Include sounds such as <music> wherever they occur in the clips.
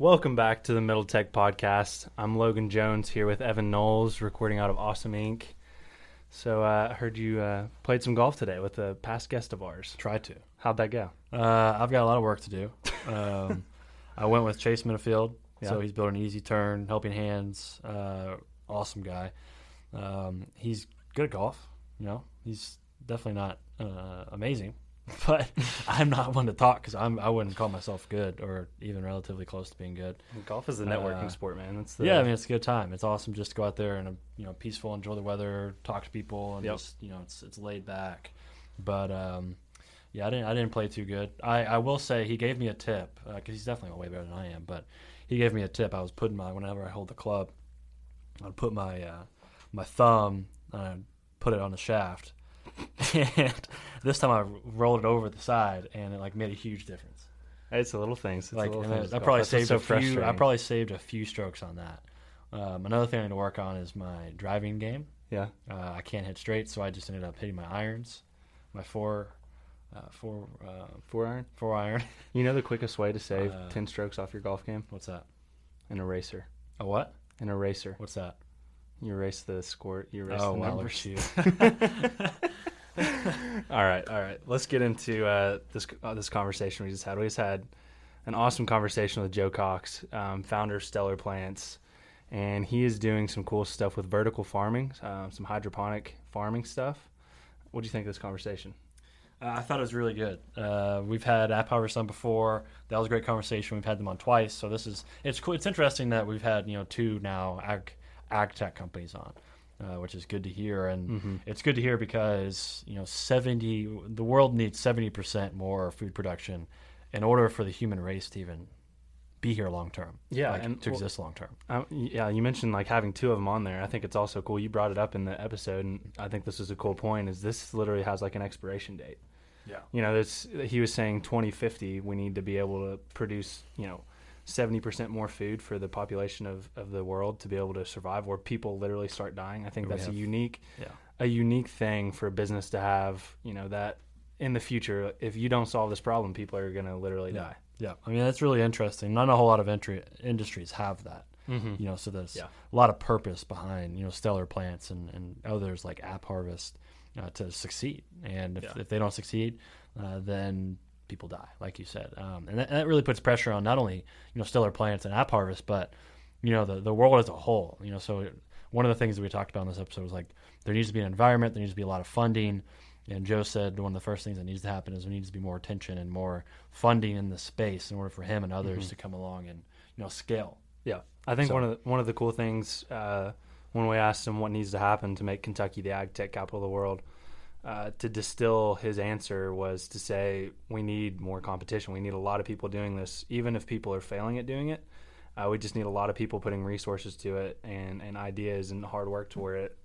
Welcome back to the Middle Tech Podcast. I'm Logan Jones here with Evan Knowles, recording out of Awesome Inc. So uh, I heard you uh, played some golf today with a past guest of ours. Try to. How'd that go? Uh, I've got a lot of work to do. Um, <laughs> I went with Chase Minifield, so he's building an easy turn, helping hands. Uh, awesome guy. Um, he's good at golf. You know, he's definitely not uh, amazing, <laughs> but I'm not one to talk because I'm I wouldn't call myself good or even relatively close to being good. Golf is a networking Uh, sport, man. That's the, yeah, I mean it's a good time. It's awesome just to go out there and uh, you know peaceful, enjoy the weather, talk to people, and Yep. just you know it's it's laid back. But um, yeah, I didn't I didn't play too good. I, I will say he gave me a tip because he's definitely way better than I am. But he gave me a tip. I was putting my whenever I hold the club, I'd put my uh, my thumb and I'd put it on the shaft, <laughs> and this time I rolled it over the side, and it like made a huge difference. it's the little things. It's Like, little things I probably. Saved so a few. I probably saved a few strokes on that. Um, another thing I need to work on is my driving game. yeah. Uh, I can't hit straight, so I just ended up hitting my irons, my four, uh, four, uh, Four iron. four iron. <laughs> You know the quickest way to save Uh, ten strokes off your golf game? What's that? An eraser. A what? An eraser. What's that? You erase the score. You erase oh, the wow, numbers. look <laughs> <laughs> all right, all right. Let's get into uh, this uh, this conversation we just had. We just had an awesome conversation with Joe Cox, um, founder of Stellar Plants, and he is doing some cool stuff with vertical farming, uh, some hydroponic farming stuff. What do you think of this conversation? Uh, I thought it was really good. Uh, we've had App Harvest on before. That was a great conversation. We've had them on twice. So this is it's cool. It's interesting that we've had you know two now ag ag tech companies on, uh, which is good to hear. And it's good to hear because you know seventy the world needs seventy percent more food production in order for the human race to even be here long term. Yeah, like, and- to well- exist long term. Um, yeah, you mentioned like having two of them on there. I think it's also cool. You brought it up in the episode, and I think this is a cool point. Is this literally has like an expiration date? Yeah. You know, this he was saying 2050 we need to be able to produce you know 70 percent more food for the population of, of the world to be able to survive, or people literally start dying. I think that's a unique Yeah. a unique thing for a business to have. You know that in the future, if you don't solve this problem, people are going to literally Yeah. die. Yeah, I mean that's really interesting. Not a whole lot of entry industries have that. Mm-hmm. You know, so there's Yeah. a lot of purpose behind you know stellar plants and, and others like App Harvest uh, to succeed. And if, if they don't succeed, uh, then people die, like you said. Um, and, that, and that really puts pressure on not only you know stellar plants and App Harvest, but you know the the world as a whole. You know, so one of the things that we talked about in this episode was like there needs to be an environment, there needs to be a lot of funding. And Joe said one of the first things that needs to happen is there needs to be more attention and more funding in the space in order for him and others to come along and you know scale. Yeah, I think So- one of the, one of the cool things uh, when we asked him what needs to happen to make Kentucky the ag tech capital of the world, uh, to distill his answer was to say we need more competition. We need a lot of people doing this, even if people are failing at doing it. Uh, we just need a lot of people putting resources to it and, and ideas and hard work toward it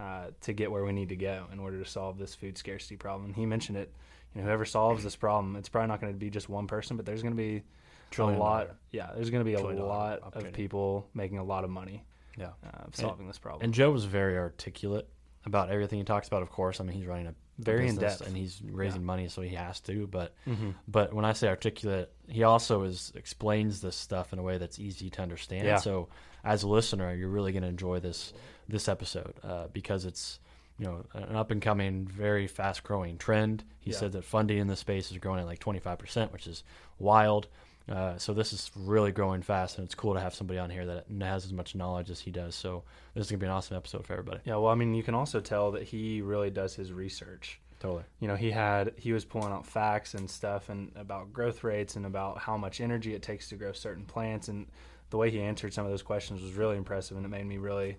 uh, to get where we need to go in order to solve this food scarcity problem. And He mentioned it. You know, whoever solves this problem, it's probably not going to be just one person, but there's going to be Trillion a lot. dollar. Yeah, there's going to be a Trillion dollar lot of people making a lot of money Yeah. uh, solving this problem. And Joe was very articulate about everything he talks about. Of course, I mean he's running a Very business in-depth. and he's raising money, so he has to. But Mhm. but when I say articulate, he also is explains this stuff in a way that's easy to understand. Yeah. So as a listener, you're really going to enjoy this this episode uh, because it's you know an up and coming, very fast growing trend. He Yeah. said that funding in this space is growing at like 25 percent, which is wild. Uh, so this is really growing fast, and it's cool to have somebody on here that has as much knowledge as he does. So this is gonna be an awesome episode for everybody. yeah, well, I mean, you can also tell that he really does his research. Totally. You know, he had he was pulling out facts and stuff and about growth rates and about how much energy it takes to grow certain plants and the way he answered some of those questions was really impressive and it made me really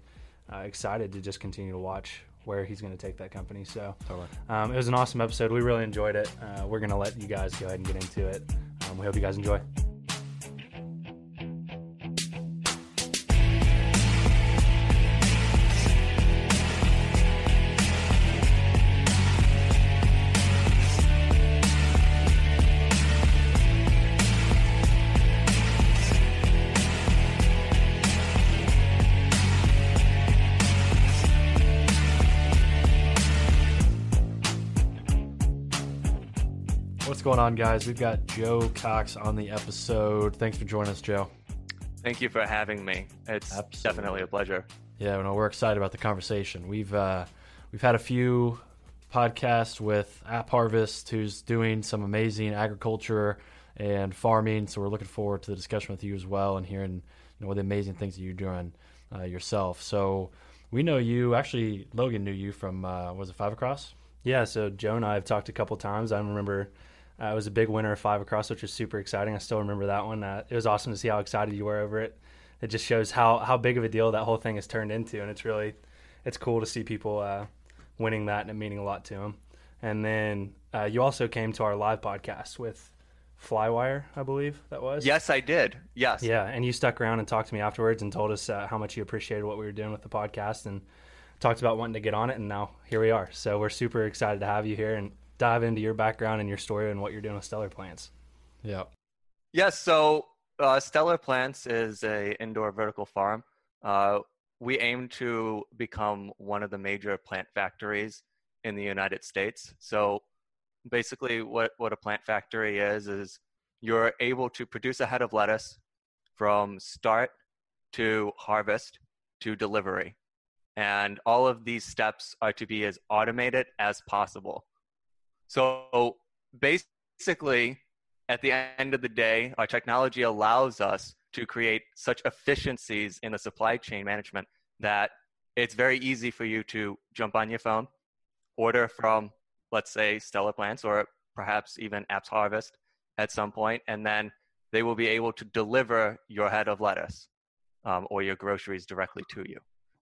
uh, excited to just continue to watch where he's going to take that company. So Totally. um, it was an awesome episode. We really enjoyed it. Uh, we're going to let you guys go ahead and get into it. Um, we hope you guys enjoy. Going on, guys? We've got Joe Cox on the episode. Thanks for joining us, Joe. Thank you for having me. It's Absolutely. definitely a pleasure. Yeah, no, we're excited about the conversation. We've uh, we've had a few podcasts with App Harvest, who's doing some amazing agriculture and farming. So we're looking forward to the discussion with you as well and hearing you know the amazing things that you're doing uh, yourself. So we know you. Actually, Logan knew you from uh, was it Five Across? Yeah, so Joe and I have talked a couple times. I remember uh, it was a big winner of Five Across, which was super exciting. I still remember that one. Uh, it was awesome to see how excited you were over it. It just shows how how big of a deal that whole thing has turned into, and it's really it's cool to see people uh, winning that and it meaning a lot to them. And then uh, you also came to our live podcast with Flywire, I believe that was. Yes, I did. Yes. Yeah, and you stuck around and talked to me afterwards and told us uh, how much you appreciated what we were doing with the podcast and talked about wanting to get on it, and now here we are. So we're super excited to have you here and dive into your background and your story and what you're doing with Stellar Plants. Yeah. Yes. So uh, Stellar Plants is a indoor vertical farm. Uh, we aim to become one of the major plant factories in the United States. So basically, what what a plant factory is is you're able to produce a head of lettuce from start to harvest to delivery. And all of these steps are to be as automated as possible. So basically, at the end of the day, our technology allows us to create such efficiencies in the supply chain management that it's very easy for you to jump on your phone, order from, let's say, Stellar Plants or perhaps even Apps Harvest at some point, and then they will be able to deliver your head of lettuce um, or your groceries directly to you.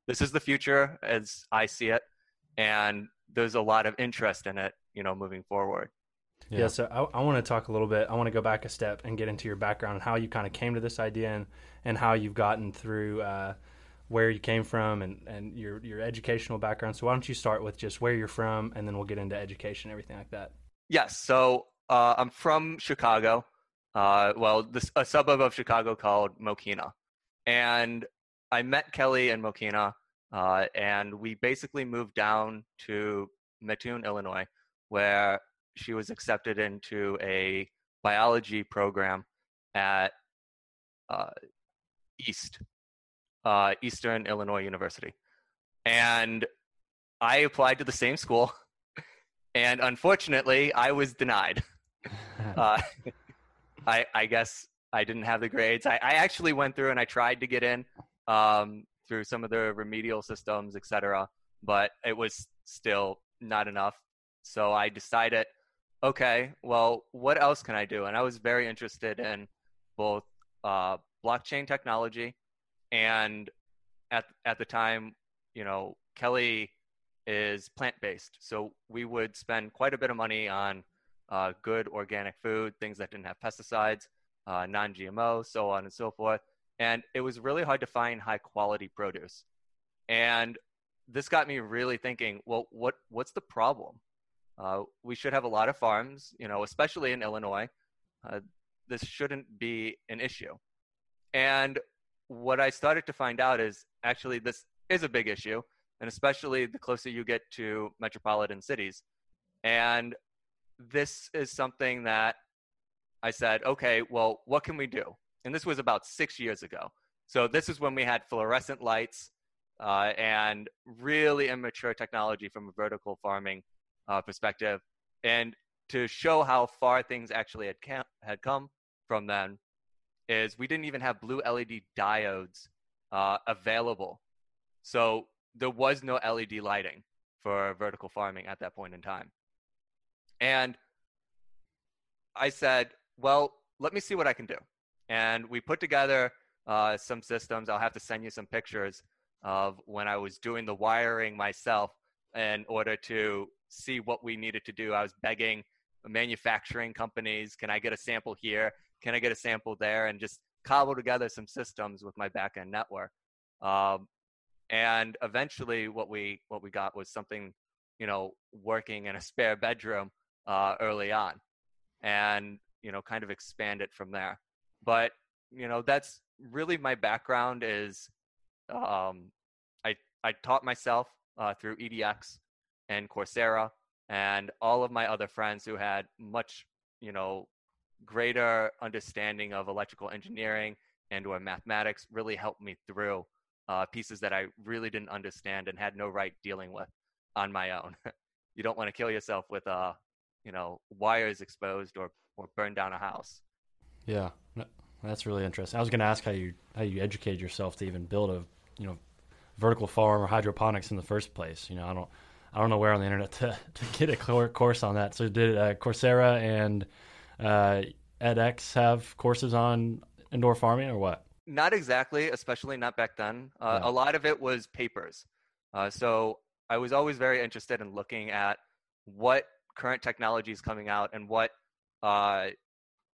This is the future as I see it, and there's a lot of interest in it, you know, moving forward. Yeah, yeah so I, I want to talk a little bit. I want to go back a step and get into your background and how you kind of came to this idea and, and how you've gotten through uh, where you came from and, and your, your educational background. So why don't you start with just where you're from and then we'll get into education, everything like that. Yes. So uh, I'm from Chicago. Uh, well, this, a suburb of Chicago called Mokena. And I met Kelly in Mokena, uh, and we basically moved down to Mattoon, Illinois, where she was accepted into a biology program at uh, East, uh, Eastern Illinois University. And I applied to the same school, <laughs> and unfortunately, I was denied. <laughs> uh, <laughs> I, I, guess I didn't have the grades. I, I, actually went through and I tried to get in um, through some of the remedial systems, etc., but it was still not enough. So I decided okay, well, what else can I do? And I was very interested in both uh, blockchain technology and at at the time, you know, Kelly is plant based, so we would spend quite a bit of money on uh, good organic food, things that didn't have pesticides, uh, non-GMO, so on and so forth. And it was really hard to find high quality produce. And this got me really thinking, well, what what's the problem? Uh, we should have a lot of farms, you know, especially in Illinois. Uh, this shouldn't be an issue. And what I started to find out is actually this is a big issue, and especially the closer you get to metropolitan cities. And this is something that I said, okay, well, what can we do? And this was about six years ago. So this is when we had fluorescent lights uh, and really immature technology from a vertical farming uh, perspective, and to show how far things actually had cam- had come from then, is we didn't even have blue LED diodes uh, available, so there was no LED lighting for vertical farming at that point in time. And I said, well, let me see what I can do. And we put together uh, some systems. I'll have to send you some pictures of when I was doing the wiring myself in order to see what we needed to do. I was begging manufacturing companies, can I get a sample here? Can I get a sample there? And just cobble together some systems with my backend network. Um, and eventually, what we what we got was something, you know, working in a spare bedroom uh, early on, and you know, kind of expand it from there. But you know, that's really my background is um, I I taught myself uh, through EDX and Coursera and all of my other friends who had much, you know, greater understanding of electrical engineering and or mathematics really helped me through uh, pieces that I really didn't understand and had no right dealing with on my own. <laughs> you don't want to kill yourself with uh, you know, wires exposed or or burn down a house. Yeah, that's really interesting. I was going to ask how you how you educate yourself to even build a you know vertical farm or hydroponics in the first place. You know, I don't I don't know where on the internet to, <laughs> to get a course on that. So did uh, Coursera and uh, edX have courses on indoor farming or what? Not exactly, especially not back then. Uh, yeah. A lot of it was papers. Uh, so I was always very interested in looking at what current technology is coming out and what uh,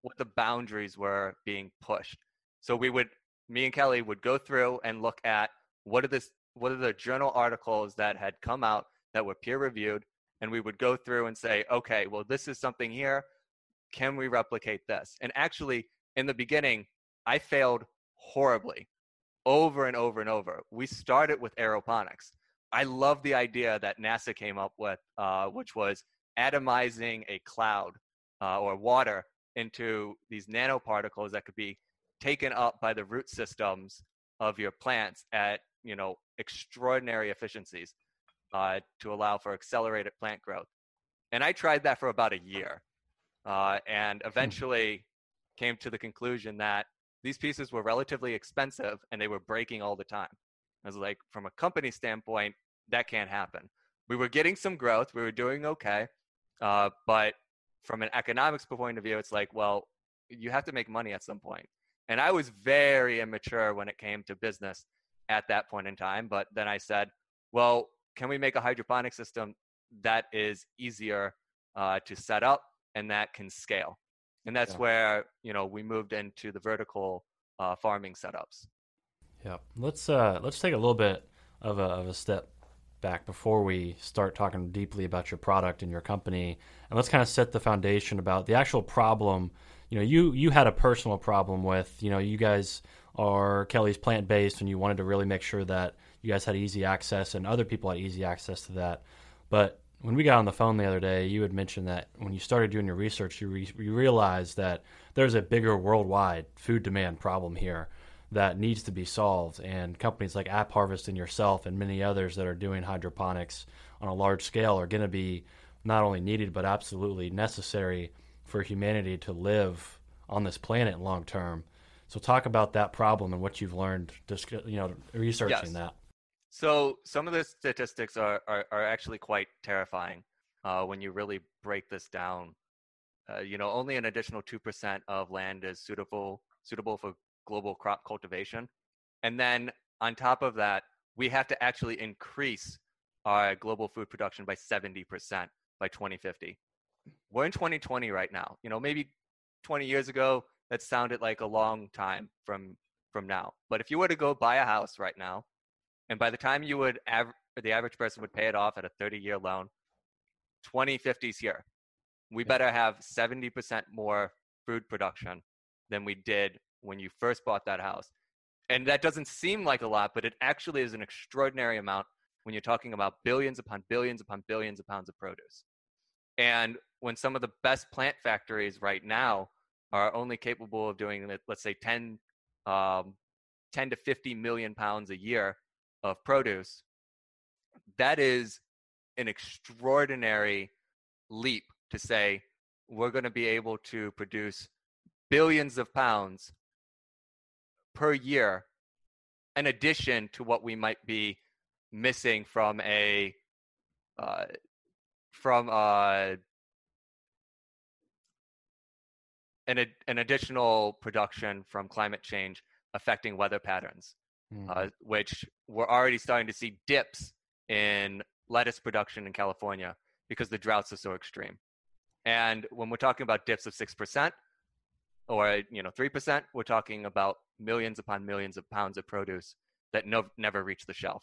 what the boundaries were being pushed. So we would, me and Kelly would go through and look at what are this, what are the journal articles that had come out that were peer reviewed, and we would go through and say, okay, well this is something here. Can we replicate this? And actually, in the beginning, I failed horribly, over and over and over. We started with aeroponics. I love the idea that NASA came up with, uh, which was atomizing a cloud uh, or water into these nanoparticles that could be taken up by the root systems of your plants at you know extraordinary efficiencies uh, to allow for accelerated plant growth. And I tried that for about a year, uh, and hmm. eventually came to the conclusion that these pieces were relatively expensive and they were breaking all the time. I was like, from a company standpoint, that can't happen. We were getting some growth, we were doing okay, uh, but from an economics point of view, it's like, well, you have to make money at some point. And I was very immature when it came to business at that point in time. But then I said, well, can we make a hydroponic system that is easier uh, to set up and that can scale? And that's yeah. where you know we moved into the vertical uh, farming setups. Yeah, let's uh, let's take a little bit of a, of a step back before we start talking deeply about your product and your company. And let's kind of set the foundation about the actual problem. You know you you had a personal problem with you know you guys are kelly's plant based and you wanted to really make sure that you guys had easy access and other people had easy access to that. But when we got on the phone the other day you had mentioned that when you started doing your research you, re- you realized that there's a bigger worldwide food demand problem here that needs to be solved. And companies like App Harvest and yourself and many others that are doing hydroponics on a large scale are going to be not only needed but absolutely necessary for humanity to live on this planet long term. So talk about that problem and what you've learned, you know, researching yes. that. So some of the statistics are are, are actually quite terrifying uh, when you really break this down. Uh, you know, only an additional two percent of land is suitable suitable for global crop cultivation. And then on top of that, we have to actually increase our global food production by 70% by 2050. We're in 2020 right now. You know, maybe 20 years ago, that sounded like a long time from from now. But if you were to go buy a house right now, and by the time you would av- the average person would pay it off at a 30 year loan, 2050 is here. We better have 70% more food production than we did when you first bought that house. And that doesn't seem like a lot, but it actually is an extraordinary amount when you're talking about billions upon billions upon billions of pounds of produce. And when some of the best plant factories right now are only capable of doing, let's say, 10, um, 10 to 50 million pounds a year of produce, that is an extraordinary leap to say we're going to be able to produce billions of pounds per year in addition to what we might be missing from a uh, from uh, an, an additional production from climate change affecting weather patterns, mm. uh, which we're already starting to see dips in lettuce production in California because the droughts are so extreme. And when we're talking about dips of 6%, or you know 3%, we're talking about millions upon millions of pounds of produce that no, never reach the shelf.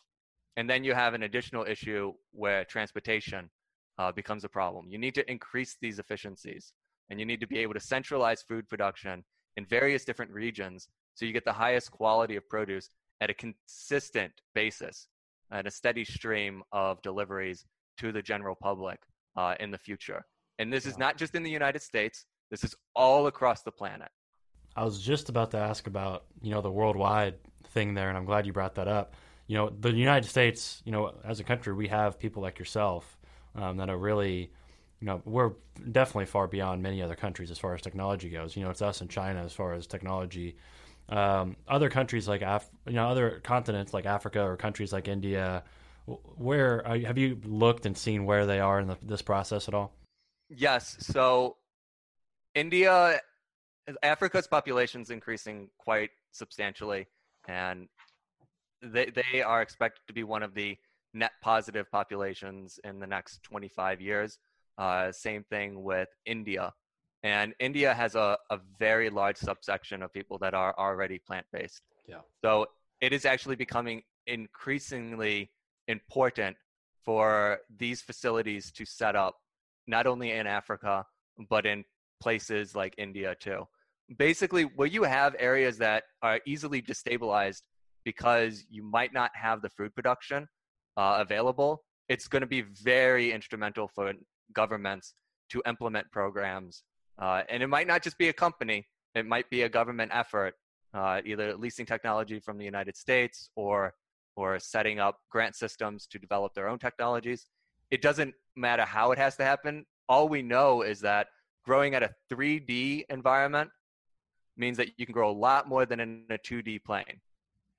And then you have an additional issue where transportation uh, becomes a problem. You need to increase these efficiencies and you need to be able to centralize food production in various different regions so you get the highest quality of produce at a consistent basis and a steady stream of deliveries to the general public uh, in the future. And this yeah. is not just in the United States, this is all across the planet. I was just about to ask about you know the worldwide thing there, and I'm glad you brought that up. You know, the United States, you know, as a country, we have people like yourself um, that are really, you know, we're definitely far beyond many other countries as far as technology goes. You know, it's us and China as far as technology. Um, other countries like Af- you know, other continents like Africa or countries like India, where are, have you looked and seen where they are in the, this process at all? Yes. So, India, Africa's population is increasing quite substantially, and they they are expected to be one of the net positive populations in the next 25 years. Uh, same thing with India. And India has a, a very large subsection of people that are already plant based. Yeah. So it is actually becoming increasingly important for these facilities to set up not only in Africa, but in places like India too. Basically, where you have areas that are easily destabilized because you might not have the food production uh, available, it's going to be very instrumental for governments to implement programs. Uh, and it might not just be a company, it might be a government effort, uh, either leasing technology from the United States or, or setting up grant systems to develop their own technologies. It doesn't matter how it has to happen. All we know is that growing at a 3D environment means that you can grow a lot more than in a 2D plane.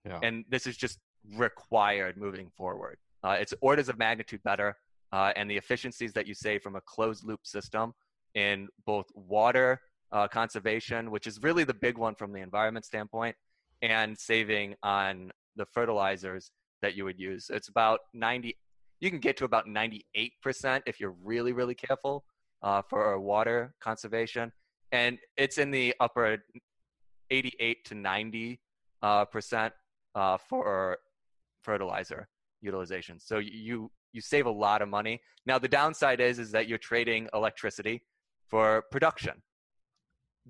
Yeah. And this is just required moving forward. Uh, it's orders of magnitude better, uh, and the efficiencies that you save from a closed loop system in both water uh, conservation, which is really the big one from the environment standpoint, and saving on the fertilizers that you would use. It's about 90, you can get to about 98% if you're really, really careful uh, for water conservation. And it's in the upper 88 to 90 uh, percent uh, for fertilizer utilization. So you you save a lot of money. Now the downside is is that you're trading electricity for production.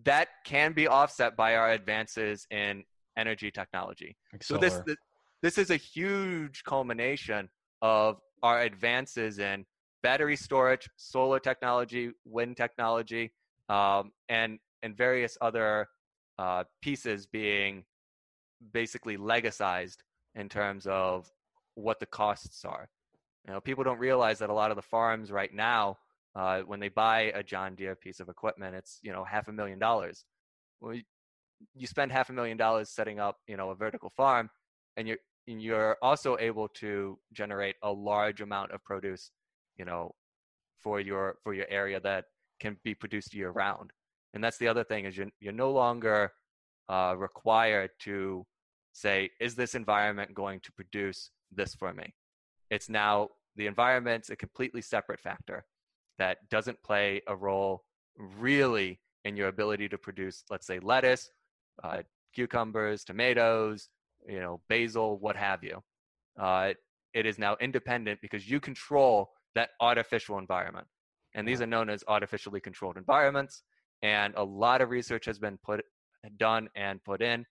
That can be offset by our advances in energy technology. So this, this this is a huge culmination of our advances in battery storage, solar technology, wind technology, um, and and various other uh, pieces being basically legacized in terms of what the costs are. You know, people don't realize that a lot of the farms right now, uh, when they buy a John Deere piece of equipment, it's you know half a million dollars. Well, you spend half a million dollars setting up you know a vertical farm, and you're and you're also able to generate a large amount of produce, you know, for your for your area that can be produced year round. And that's the other thing is you're you're no longer uh, required to say, is this environment going to produce this for me? It's now the environment's a completely separate factor that doesn't play a role really in your ability to produce, let's say, lettuce, uh, cucumbers, tomatoes, you know, basil, what have you. Uh, it is now independent because you control that artificial environment. And these are known as artificially controlled environments. And a lot of research has been put done and put in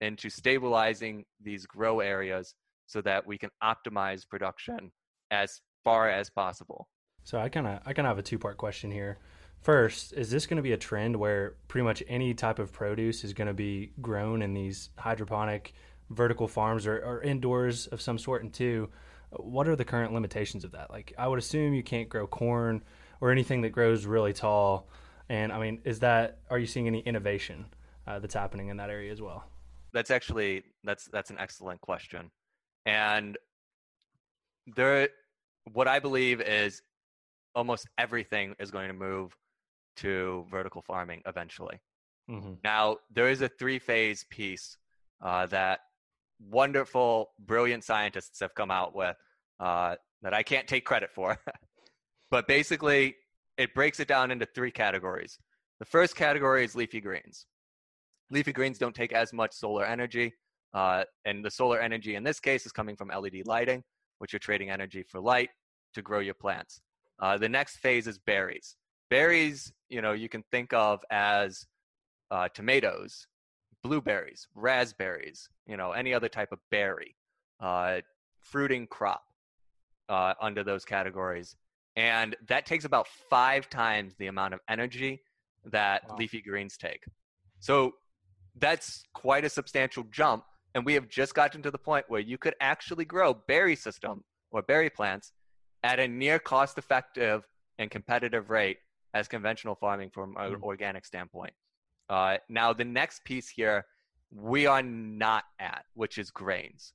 into stabilizing these grow areas so that we can optimize production as far as possible. So I kind of I kind of have a two part question here. First, is this going to be a trend where pretty much any type of produce is going to be grown in these hydroponic vertical farms or, or indoors of some sort? And two, what are the current limitations of that? Like I would assume you can't grow corn or anything that grows really tall. And I mean, is that are you seeing any innovation uh, that's happening in that area as well? that's actually that's that's an excellent question, and there, what I believe is almost everything is going to move to vertical farming eventually. Mm-hmm. Now there is a three phase piece uh, that wonderful, brilliant scientists have come out with uh, that I can't take credit for. <laughs> but basically, it breaks it down into three categories. The first category is leafy greens. Leafy greens don't take as much solar energy, uh, and the solar energy in this case is coming from LED lighting, which you're trading energy for light to grow your plants. Uh, the next phase is berries. Berries, you know, you can think of as uh, tomatoes, blueberries, raspberries, you know, any other type of berry, uh, fruiting crop uh, under those categories. And that takes about five times the amount of energy that wow. leafy greens take. So that's quite a substantial jump. And we have just gotten to the point where you could actually grow berry system or berry plants at a near cost effective and competitive rate as conventional farming from an Mm. organic standpoint. Uh, now, the next piece here we are not at, which is grains.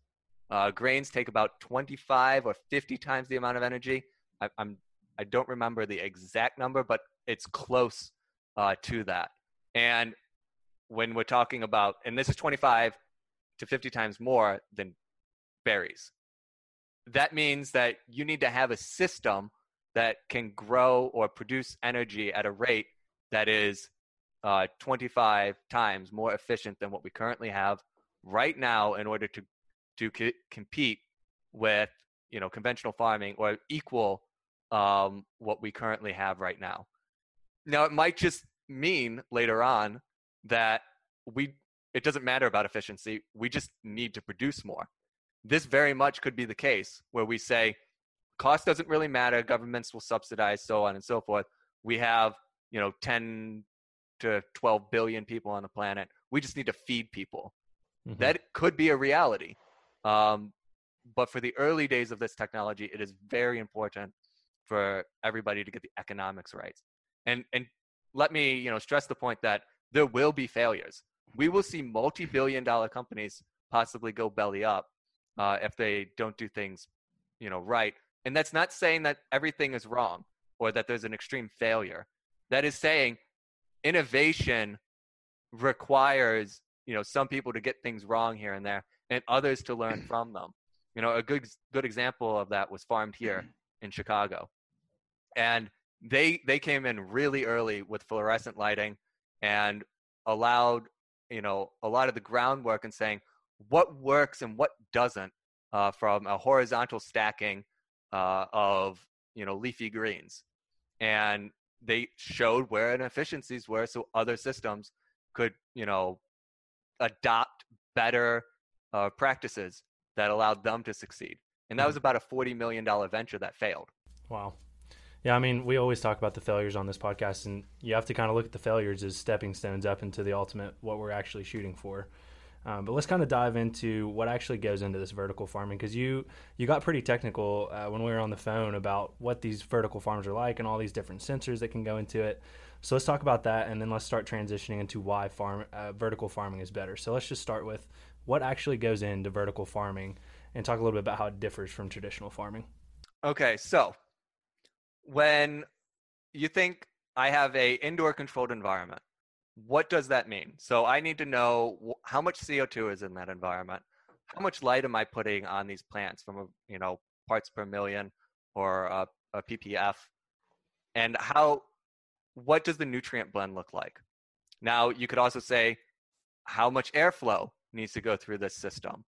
Uh, grains take about 25 or 50 times the amount of energy. I, I'm I don't remember the exact number, but it's close uh, to that. And when we're talking about, and this is 25 to 50 times more than berries, that means that you need to have a system that can grow or produce energy at a rate that is uh, 25 times more efficient than what we currently have right now in order to to co- compete with you know conventional farming or equal um, what we currently have right now. Now it might just mean later on that we it doesn't matter about efficiency. We just need to produce more. This very much could be the case where we say cost doesn't really matter. Governments will subsidize, so on and so forth. We have you know 10 to 12 billion people on the planet. We just need to feed people. Mhm. That could be a reality. Um, but for the early days of this technology, it is very important for everybody to get the economics right. And and let me you know stress the point that there will be failures. We will see multi-billion dollar companies possibly go belly up uh, if they don't do things you know right. And that's not saying that everything is wrong or that there's an extreme failure. That is saying innovation requires you know some people to get things wrong here and there and others to learn <clears throat> from them. You know a good good example of that was FarmedHere in chicago. And they they came in really early with fluorescent lighting and allowed you know a lot of the groundwork and saying what works and what doesn't uh, from a horizontal stacking uh, of you know leafy greens? And they showed where inefficiencies were so other systems could you know adopt better uh, practices that allowed them to succeed and that was about a $40 million venture that failed Wow. Yeah, I mean, we always talk about the failures on this podcast, and you have to kind of look at the failures as stepping stones up into the ultimate, what we're actually shooting for. Um, but let's kind of dive into what actually goes into this vertical farming because you you got pretty technical uh, when we were on the phone about what these vertical farms are like and all these different sensors that can go into it. So let's talk about that, and then let's start transitioning into why farm uh, vertical farming is better. So let's just start with what actually goes into vertical farming, and talk a little bit about how it differs from traditional farming. Okay, so when you think I have a indoor controlled environment, what does that mean? So I need to know how much CO2 is in that environment. How much light am I putting on these plants from a, you know parts per million or a, a ppf, and how what does the nutrient blend look like? Now you could also say how much airflow needs to go through this system.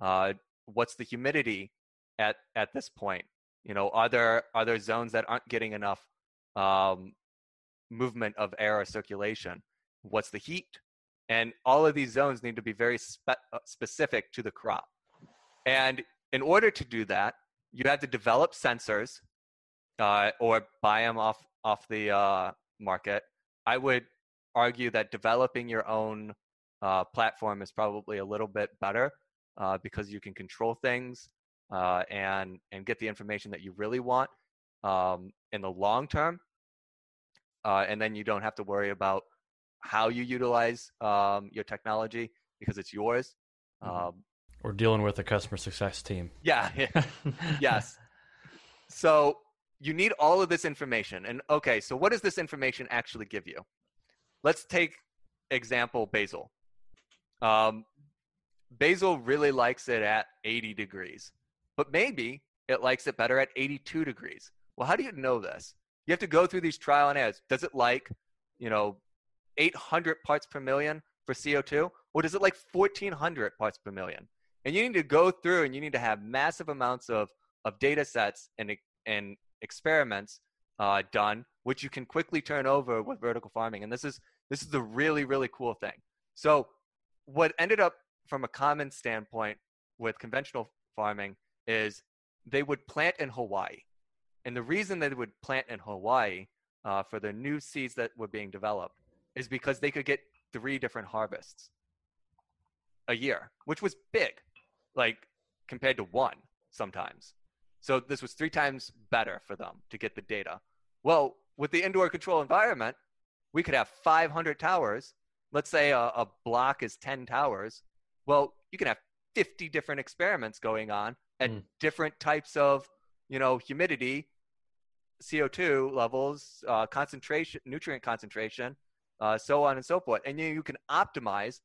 Uh, what's the humidity at at this point? You know, are there are there zones that aren't getting enough um, movement of air or circulation? What's the heat? And all of these zones need to be very spe- uh, specific to the crop. And in order to do that, you have to develop sensors uh, or buy them off off the uh, market. I would argue that developing your own uh, platform is probably a little bit better uh, because you can control things uh, and and get the information that you really want um, in the long term, uh, and then you don't have to worry about how you utilize um, your technology because it's yours. Mhm. Um, We're dealing with a customer success team. yeah, <laughs> yes. So you need all of this information. And okay, so what does this information actually give you? Let's take example basil. Um, basil really likes it at 80 degrees, but maybe it likes it better at 82 degrees. Well, how do you know this? You have to go through these trial and errors. Does it like, you know, 800 parts per million for CO2, or does it like 1400 parts per million? And you need to go through and you need to have massive amounts of, of data sets and, and experiments uh, done, which you can quickly turn over with vertical farming. And this is this is the really really cool thing. So what ended up from a common standpoint with conventional farming is they would plant in Hawaii, and the reason they would plant in Hawaii uh, for the new seeds that were being developed is because they could get three different harvests. a year, which was big, like compared to one sometimes. So this was three times better for them to get the data. Well, with the indoor control environment, we could have 500 towers. Let's say a, a block is 10 towers. Well, you can have 50 different experiments going on at Mm. different types of, you know, humidity, CO2 levels, uh, concentration, nutrient concentration, uh, so on and so forth. And you, you can optimize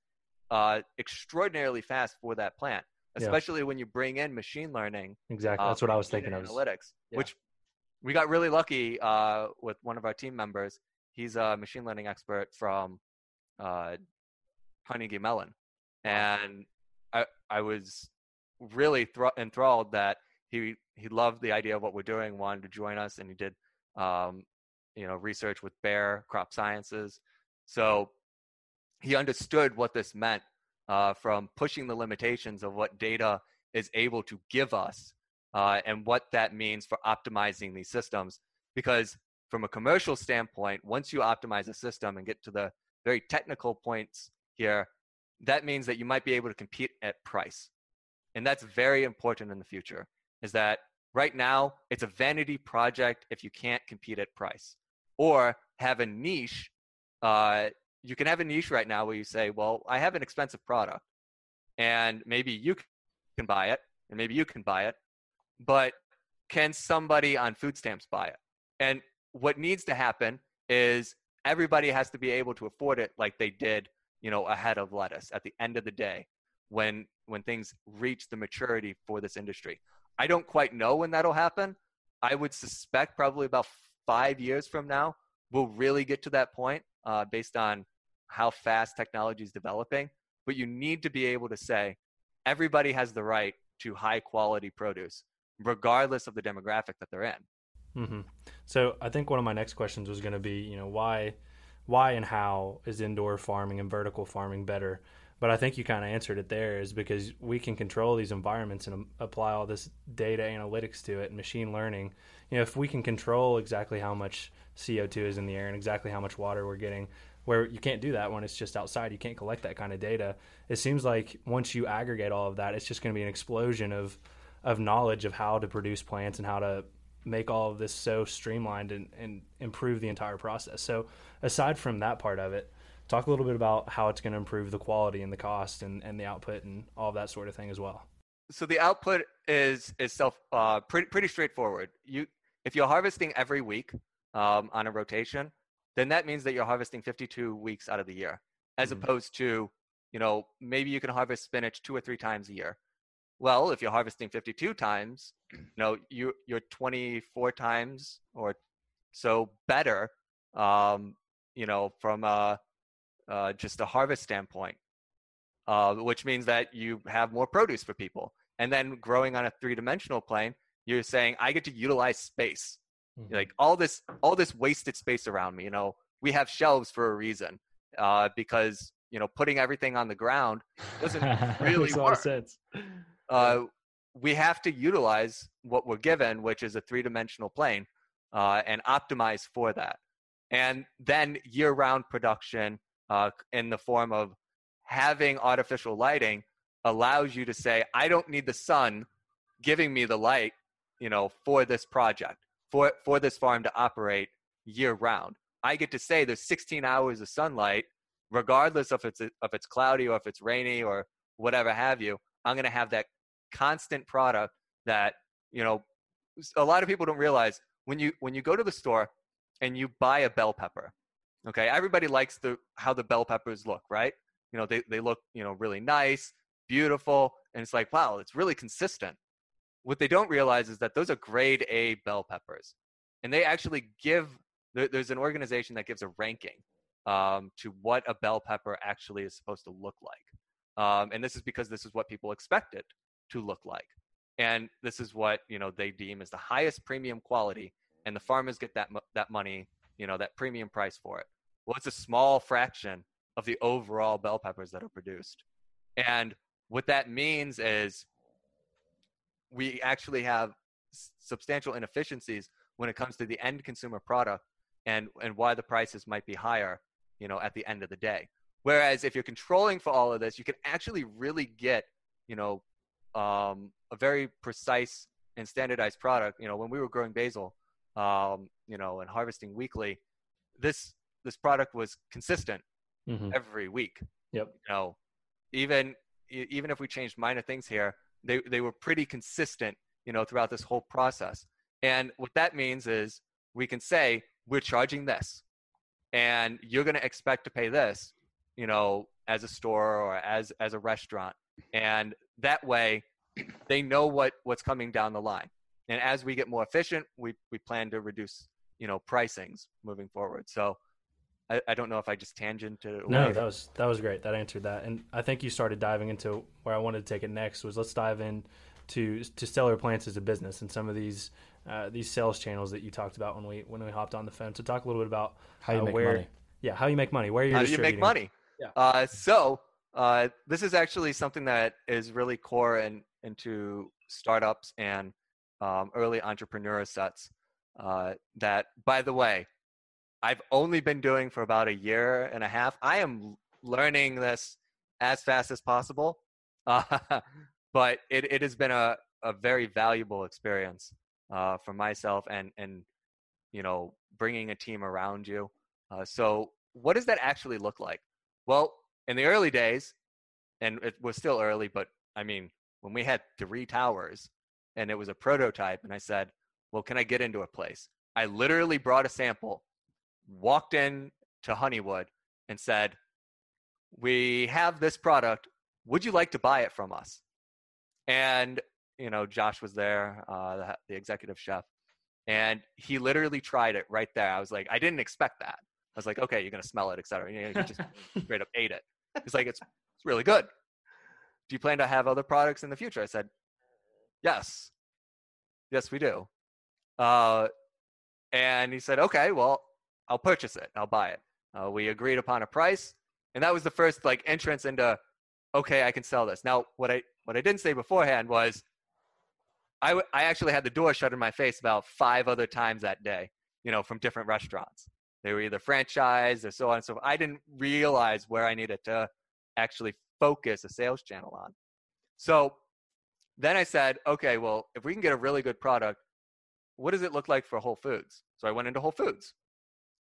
uh, extraordinarily fast for that plant, Yeah. especially when you bring in machine learning. Exactly. uh, That's what I was thinking of. Analytics, Yeah. which we got really lucky uh, with one of our team members. He's a machine learning expert from uh, Carnegie Mellon, and I I was really thro- enthralled that he he loved the idea of what we're doing, wanted to join us, and he did um, you know research with Bayer Crop Sciences. So he understood what this meant uh, from pushing the limitations of what data is able to give us uh, and what that means for optimizing these systems. Because from a commercial standpoint, once you optimize a system and get to the very technical points here, that means that you might be able to compete at price. And that's very important in the future, is that right now it's a vanity project if you can't compete at price or have a niche. Uh, you can have a niche right now where you say, well, I have an expensive product and maybe you can buy it and maybe you can buy it, but can somebody on food stamps buy it? And what needs to happen is everybody has to be able to afford it like they did, you know, ahead of lettuce at the end of the day when when things reach the maturity for this industry. I don't quite know when that'll happen. I would suspect probably about five years from now, we'll really get to that point uh, based on how fast technology is developing. But you need to be able to say everybody has the right to high quality produce, regardless of the demographic that they're in. Hmm So I think one of my next questions was going to be, you know, why, why and how is indoor farming and vertical farming better? But I think you kind of answered it there is because we can control these environments and um, apply all this data analytics to it and machine learning. You know, if we can control exactly how much CO2 is in the air and exactly how much water we're getting, where you can't do that when it's just outside, you can't collect that kind of data. It seems like once you aggregate all of that, it's just going to be an explosion of of knowledge of how to produce plants and how to make all of this so streamlined and, and improve the entire process. So aside from that part of it, talk a little bit about how it's going to improve the quality and the cost and, and the output and all that sort of thing as well. So the output is is self uh, pretty pretty straightforward. You if you're harvesting every week um, on a rotation, then that means that you're harvesting 52 weeks out of the year, as Mhm. opposed to you know maybe you can harvest spinach two or three times a year. Well, if you're harvesting 52 times, you know you you're 24 times or so better, um, you know from a uh, just a harvest standpoint, uh, which means that you have more produce for people. And then growing on a three-dimensional plane, you're saying I get to utilize space, Mhm. like all this all this wasted space around me. You know, we have shelves for a reason uh, because you know putting everything on the ground doesn't <laughs> really Makes a lot of sense. Uh, we have to utilize what we're given, which is a three dimensional plane, uh, and optimize for that. And then year round production uh, in the form of having artificial lighting allows you to say, I don't need the sun giving me the light, you know, for this project, for, for this farm to operate year round. I get to say there's 16 hours of sunlight, regardless of it's if it's cloudy or if it's rainy or whatever have you. I'm going to have that constant product that you know a lot of people don't realize when you when you go to the store and you buy a bell pepper okay everybody likes the how the bell peppers look right? You know they, they look you know really nice beautiful and it's like wow it's really consistent. What they don't realize is that those are grade a bell peppers and they actually give there, there's an organization that gives a ranking um, to what a bell pepper actually is supposed to look like um, and this is because this is what people expect it to look like and this is what you know they deem as the highest premium quality and the farmers get that that money you know that premium price for it. Well it's a small fraction of the overall bell peppers that are produced. And what that means is we actually have substantial inefficiencies when it comes to the end consumer product and and why the prices might be higher you know at the end of the day. Whereas if you're controlling for all of this, you can actually really get, you know, um, a very precise and standardized product. You know, when we were growing basil, um, you know, and harvesting weekly, this this product was consistent Mhm. every week. Yep. You know, even even if we changed minor things here, they they were pretty consistent. You know, throughout this whole process. And what that means is we can say we're charging this, and you're going to expect to pay this. You know, as a store or as as a restaurant, and that way they know what what's coming down the line. And as we get more efficient, we we plan to reduce you know pricings moving forward. So I, I don't know if I just tangented. No, away. that was that was great. That answered that, and I think you started diving into where I wanted to take it next. Was let's dive in to to Stellar Plants as a business and some of these uh, these sales channels that you talked about when we when we hopped on the phone. So talk a little bit about How you uh, make where, money? Yeah, how you make money. Where you're how do you make money? Yeah. Uh, so uh, this is actually something that is really core in, into startups and um, early entrepreneur sets. Uh, that, by the way, I've only been doing for about a year and a half. I am learning this as fast as possible, <laughs> uh, but it, it has been a, a very valuable experience uh, for myself and and you know bringing a team around you. Uh, so what does that actually look like? Well, in the early days, and it was still early, but I mean, when we had three towers and it was a prototype, and I said, well, can I get into a place? I literally brought a sample, walked in to Honeywood, and said, we have this product. Would you like to buy it from us? And, you know, Josh was there, uh, the, the executive chef, and he literally tried it right there. I was like, I didn't expect that. I was like, okay, you're gonna smell it, et cetera. You know, he just <laughs> straight up ate it. He's like, it's it's really good. Do you plan to have other products in the future? I said, yes, yes, we do. Uh, and he said, okay, well, I'll purchase it. I'll buy it. Uh, we agreed upon a price, and that was the first like entrance into, okay, I can sell this. Now, what I what I didn't say beforehand was, I w- I actually had the door shut in my face about five other times that day. You know, from different restaurants. They were either franchised or so on and so forth. I didn't realize where I needed to actually focus a sales channel on. So then I said, okay, well, if we can get a really good product, what does it look like for Whole Foods? So I went into Whole Foods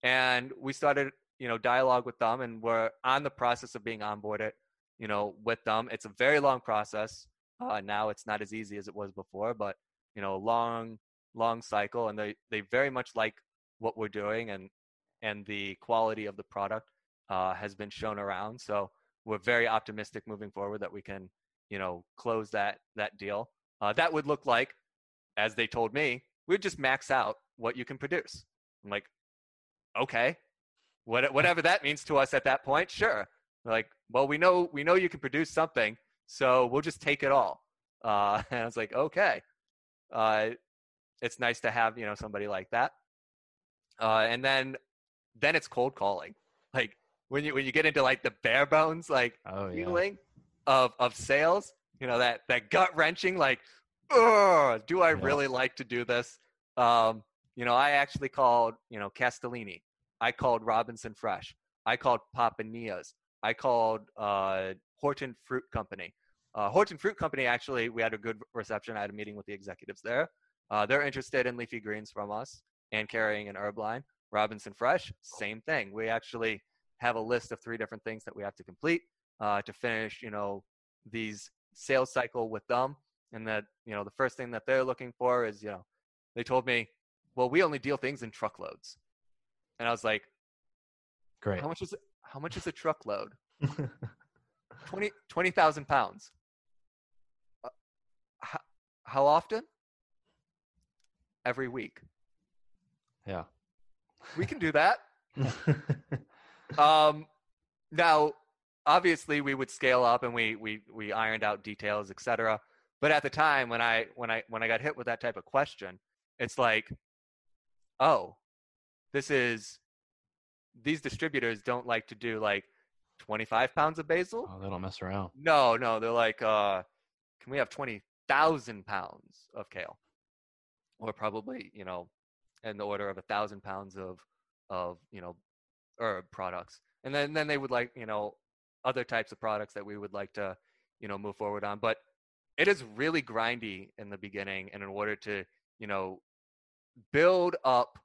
and we started, you know, dialogue with them and we're on the process of being onboarded, you know, with them. It's a very long process. Uh, now it's not as easy as it was before, but, you know, long, long cycle. And they, they very much like what we're doing and, and the quality of the product uh, has been shown around. So we're very optimistic moving forward that we can, you know, close that that deal. Uh, that would look like, as they told me, we'd just max out what you can produce. I'm like, okay, what, <laughs> whatever that means to us at that point, sure. Like, well, we know we know you can produce something, so we'll just take it all. Uh, <laughs> and I was like, okay. Uh, it's nice to have you know somebody like that. Uh, and then then it's cold calling. Like when you when you get into like the bare bones like Oh yeah. feeling of of sales, you know that that gut wrenching like, Ugh, do I Yeah. really like to do this? Um, you know, I actually called you know Castellini. I called Robinson Fresh. I called Papanias. I called uh, Horton Fruit Company. Uh, Horton Fruit Company actually, we had a good reception. I had a meeting with the executives there. Uh, they're interested in leafy greens from us and carrying an herb line. Robinson Fresh, same thing. We actually have a list of three different things that we have to complete uh, to finish, you know, these sales cycle with them. And that, you know, the first thing that they're looking for is, you know, they told me, well, we only deal things in truckloads. And I was like, Great. how much is? How much is a truckload? <laughs> 20 20,000 pounds. Uh, how, how often? Every week. yeah. We can do that. <laughs> Um, now, obviously, we would scale up and we we we ironed out details, etc. But at the time when I when I when I got hit with that type of question, it's like, oh, this is these distributors don't like to do like 25 pounds of basil. oh, they don't mess around. No, no, they're like, uh, can we have 20,000 pounds of kale? Or probably, you know, in the order of a thousand pounds of, of, you know, herb products. And then, then they would like, you know, other types of products that we would like to, you know, move forward on. But it is really grindy in the beginning, and in order to, you know, build up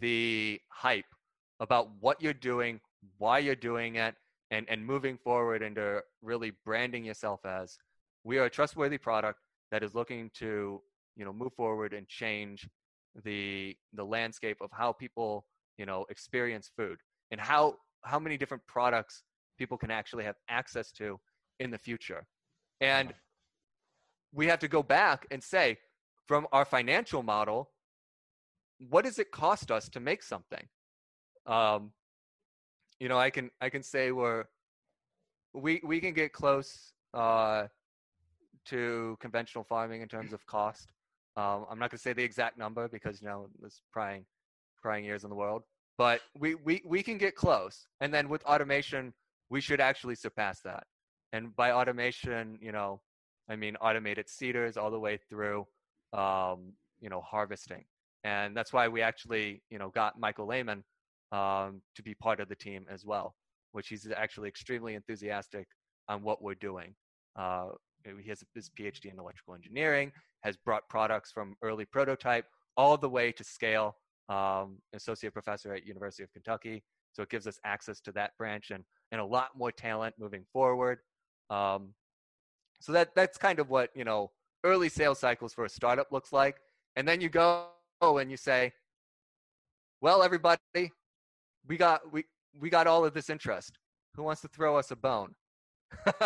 the hype about what you're doing, why you're doing it, and and moving forward into really branding yourself as we are a trustworthy product that is looking to you know move forward and change the the landscape of how people you know experience food and how how many different products people can actually have access to in the future. And we have to go back and say from our financial model what does it cost us to make something? Um you know i can i can say we're we we can get close uh to conventional farming in terms of cost um, I'm not going to say the exact number because you know there's prying, prying ears in the world, but we, we we can get close. And then with automation, we should actually surpass that. And by automation, you know, I mean automated seeders all the way through, um, you know, harvesting. And that's why we actually, you know, got Michael Lehman um, to be part of the team as well, which he's actually extremely enthusiastic on what we're doing. Uh, he has his PhD in electrical engineering has brought products from early prototype all the way to scale. Um, associate professor at University of Kentucky, so it gives us access to that branch and and a lot more talent moving forward. Um, so that that's kind of what you know early sales cycles for a startup looks like, and then you go and you say, well, everybody, we got we we got all of this interest. Who wants to throw us a bone? <laughs>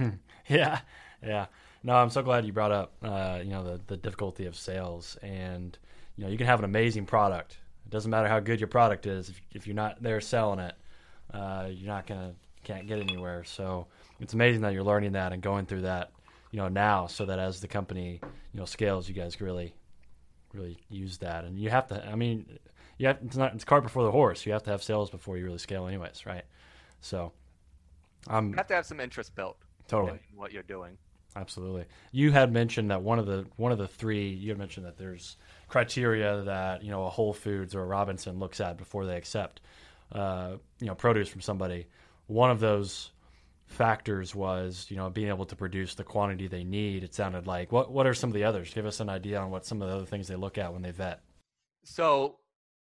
<laughs> yeah, yeah. No, I'm so glad you brought up, uh, you know, the, the difficulty of sales. And, you know, you can have an amazing product. It doesn't matter how good your product is. If, if you're not there selling it, uh, you're not going to, can't get anywhere. So it's amazing that you're learning that and going through that, you know, now so that as the company, you know, scales, you guys can really, really use that. And you have to, I mean, you have, it's not, it's cart before the horse. You have to have sales before you really scale anyways, right? So, um, you have to have some interest built. Totally. In what you're doing. Absolutely. You had mentioned that one of the one of the three. You had mentioned that there's criteria that you know a Whole Foods or a Robinson looks at before they accept uh, you know produce from somebody. One of those factors was you know being able to produce the quantity they need. It sounded like. What what are some of the others? Give us an idea on what some of the other things they look at when they vet. So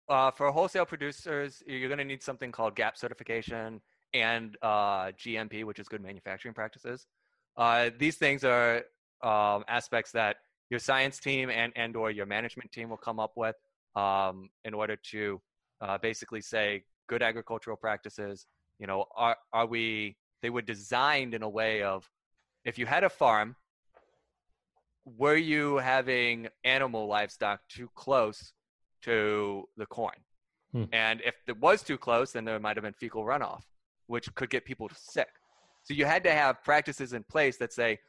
uh, for wholesale producers, you're going to need something called GAP certification and uh, GMP, which is good manufacturing practices. Uh, these things are um, aspects that your science team and and or your management team will come up with um, in order to uh, basically say good agricultural practices. You know, are are we? They were designed in a way of if you had a farm, were you having animal livestock too close to the corn? Hmm. And if it was too close, then there might have been fecal runoff, which could get people sick. So you had to have practices in place that say,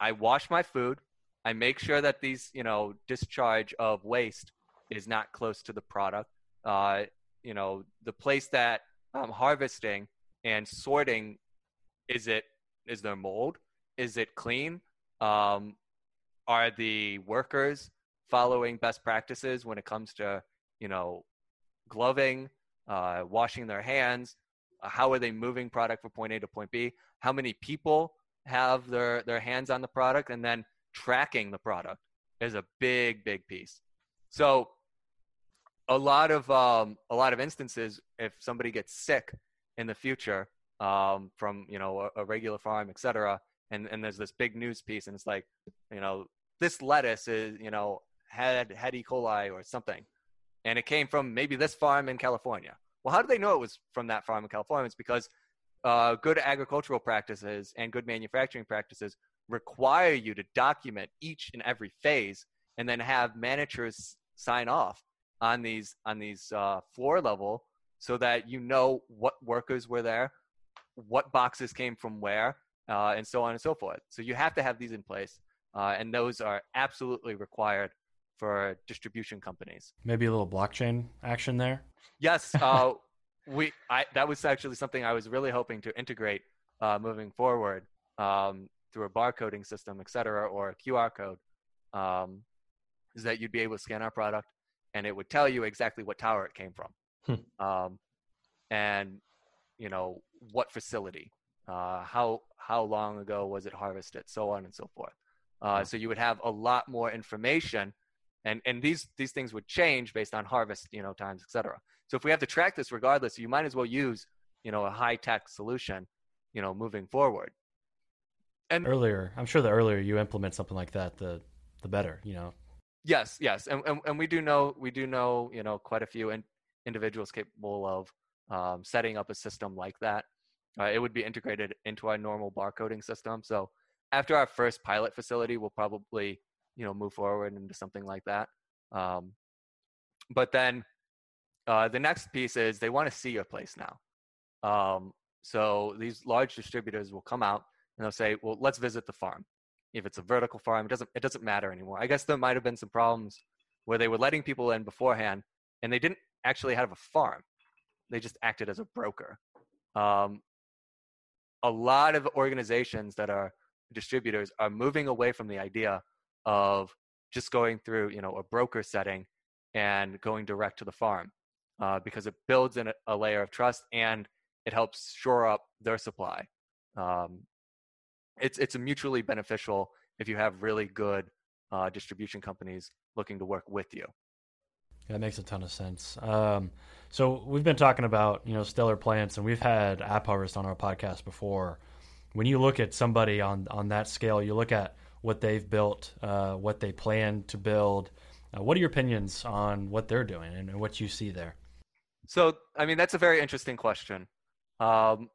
I wash my food, I make sure that these, you know, discharge of waste is not close to the product. Uh, you know, the place that I'm harvesting and sorting, is it is there mold? Is it clean? Um, are the workers following best practices when it comes to, you know, gloving, uh, washing their hands? How are they moving product from point A to point B? How many people have their, their hands on the product? And then tracking the product is a big, big piece. So a lot of um, a lot of instances, if somebody gets sick in the future um, from you know a, a regular farm, et cetera, and, and there's this big news piece, and it's like, you know, this lettuce is you know had had E. coli or something, and it came from maybe this farm in California. Well, how do they know it was from that farm in California? It's because uh, good agricultural practices and good manufacturing practices require you to document each and every phase and then have managers sign off on these on these uh, floor level so that you know what workers were there what boxes came from where uh, and so on and so forth so you have to have these in place uh, and those are absolutely required for distribution companies maybe a little blockchain action there Yes, uh, <laughs> we. I, that was actually something I was really hoping to integrate uh, moving forward um, through a barcoding system, et cetera, or a QR code. Um, is that you'd be able to scan our product and it would tell you exactly what tower it came from, hmm. um, and you know what facility. uh, how how long ago was it harvested, so on and so forth. Uh, so you would have a lot more information, and and these these things would change based on harvest, you know, times, etc. So if we have to track this regardless, you might as well use you know a high tech solution, you know, moving forward. And earlier, I'm sure the earlier you implement something like that, the the better, you know. Yes, yes, and and, and we do know we do know you know quite a few in, individuals capable of um, setting up a system like that. Uh, it would be integrated into our normal barcoding system. So after our first pilot facility, we'll probably you know move forward into something like that. Um, but then uh, the next piece is they want to see your place now. Um, so these large distributors will come out and they'll say, "Well, let's visit the farm." If it's a vertical farm, it doesn't it doesn't matter anymore. I guess there might have been some problems where they were letting people in beforehand and they didn't actually have a farm; they just acted as a broker. Um, a lot of organizations that are distributors are moving away from the idea of just going through you know a broker setting and going direct to the farm uh, because it builds in a, a, layer of trust and it helps shore up their supply. Um, it's it's a mutually beneficial if you have really good uh, distribution companies looking to work with you. That makes a ton of sense. Um, so we've been talking about you know stellar plants, and we've had App Harvest on our podcast before. When you look at somebody on on that scale, you look at what they've built, uh, what they plan to build. Uh, what are your opinions on what they're doing and, what you see there? So, I mean, that's a very interesting question. Um,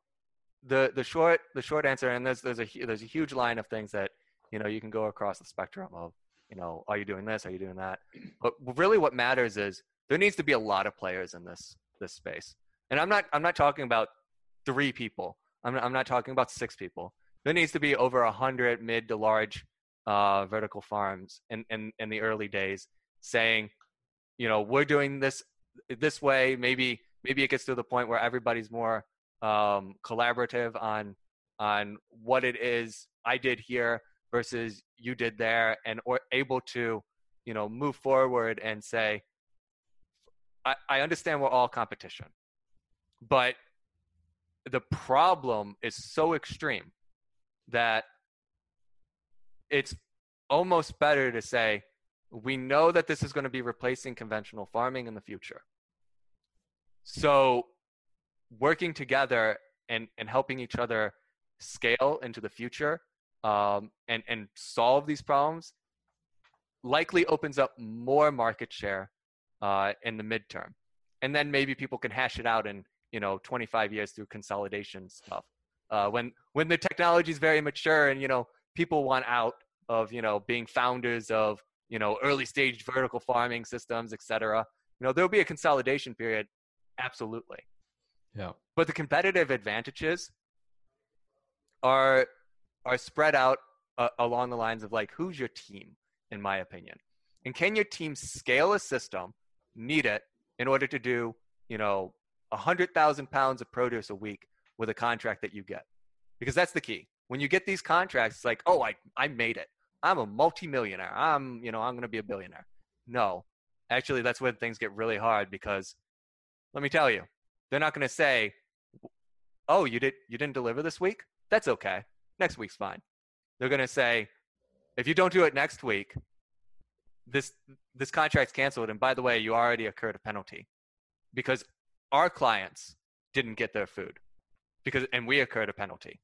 the the short the short answer, and there's there's a there's a huge line of things that you know you can go across the spectrum of you know are you doing this are you doing that but really what matters is there needs to be a lot of players in this this space and i'm not i'm not talking about three people i'm not, I'm not talking about six people there needs to be over a hundred mid to large uh, vertical farms in, in in the early days saying you know we're doing this this way. Maybe maybe it gets to the point where everybody's more um, collaborative on on what it is I did here versus you did there, and or able to you know move forward and say, I, I understand we're all competition, but the problem is so extreme that it's almost better to say we know that this is going to be replacing conventional farming in the future. So working together and, and helping each other scale into the future um, and, and solve these problems likely opens up more market share uh, in the midterm. And then maybe people can hash it out in, you know, 25 years through consolidation stuff. Uh, when, when the technology is very mature and, you know, people want out of, you know, being founders of, you know, early stage vertical farming systems, et cetera, you know, there'll be a consolidation period. Absolutely. Yeah. But the competitive advantages are are spread out uh, along the lines of like who's your team in my opinion. And can your team scale a system, need it in order to do, you know, 100,000 pounds of produce a week with a contract that you get? Because that's the key. When you get these contracts, it's like, oh, I, I made it. I'm a multimillionaire. I'm, you know, I'm going to be a billionaire. No, actually, that's when things get really hard because let me tell you, they're not going to say, "Oh, you did you didn't deliver this week? That's okay. Next week's fine." They're going to say, "If you don't do it next week, this this contract's canceled and by the way, you already incurred a penalty because our clients didn't get their food because and we incurred a penalty."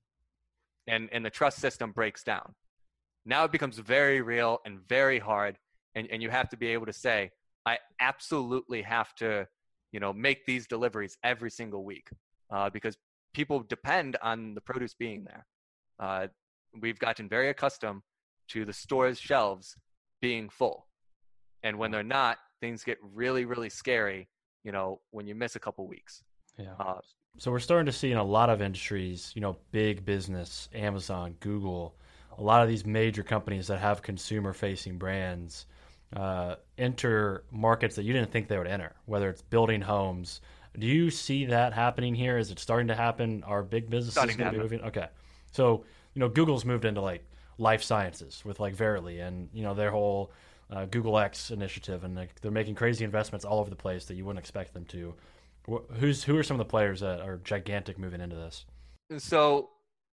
And and the trust system breaks down. Now it becomes very real and very hard and and you have to be able to say, "I absolutely have to you know make these deliveries every single week uh, because people depend on the produce being there. Uh, we've gotten very accustomed to the store's shelves being full, and when they're not, things get really really scary. You know when you miss a couple weeks. Yeah. Uh, so we're starting to see in a lot of industries, you know, big business, Amazon, Google, a lot of these major companies that have consumer facing brands uh, enter markets that you didn't think they would enter, whether it's building homes. Do you see that happening here? Is it starting to happen? Are big businesses going to be moving? Okay, so you know Google's moved into like life sciences with like Verily and you know their whole uh, Google X initiative, and like, they're making crazy investments all over the place that you wouldn't expect them to. Who's who are some of the players that are gigantic moving into this? So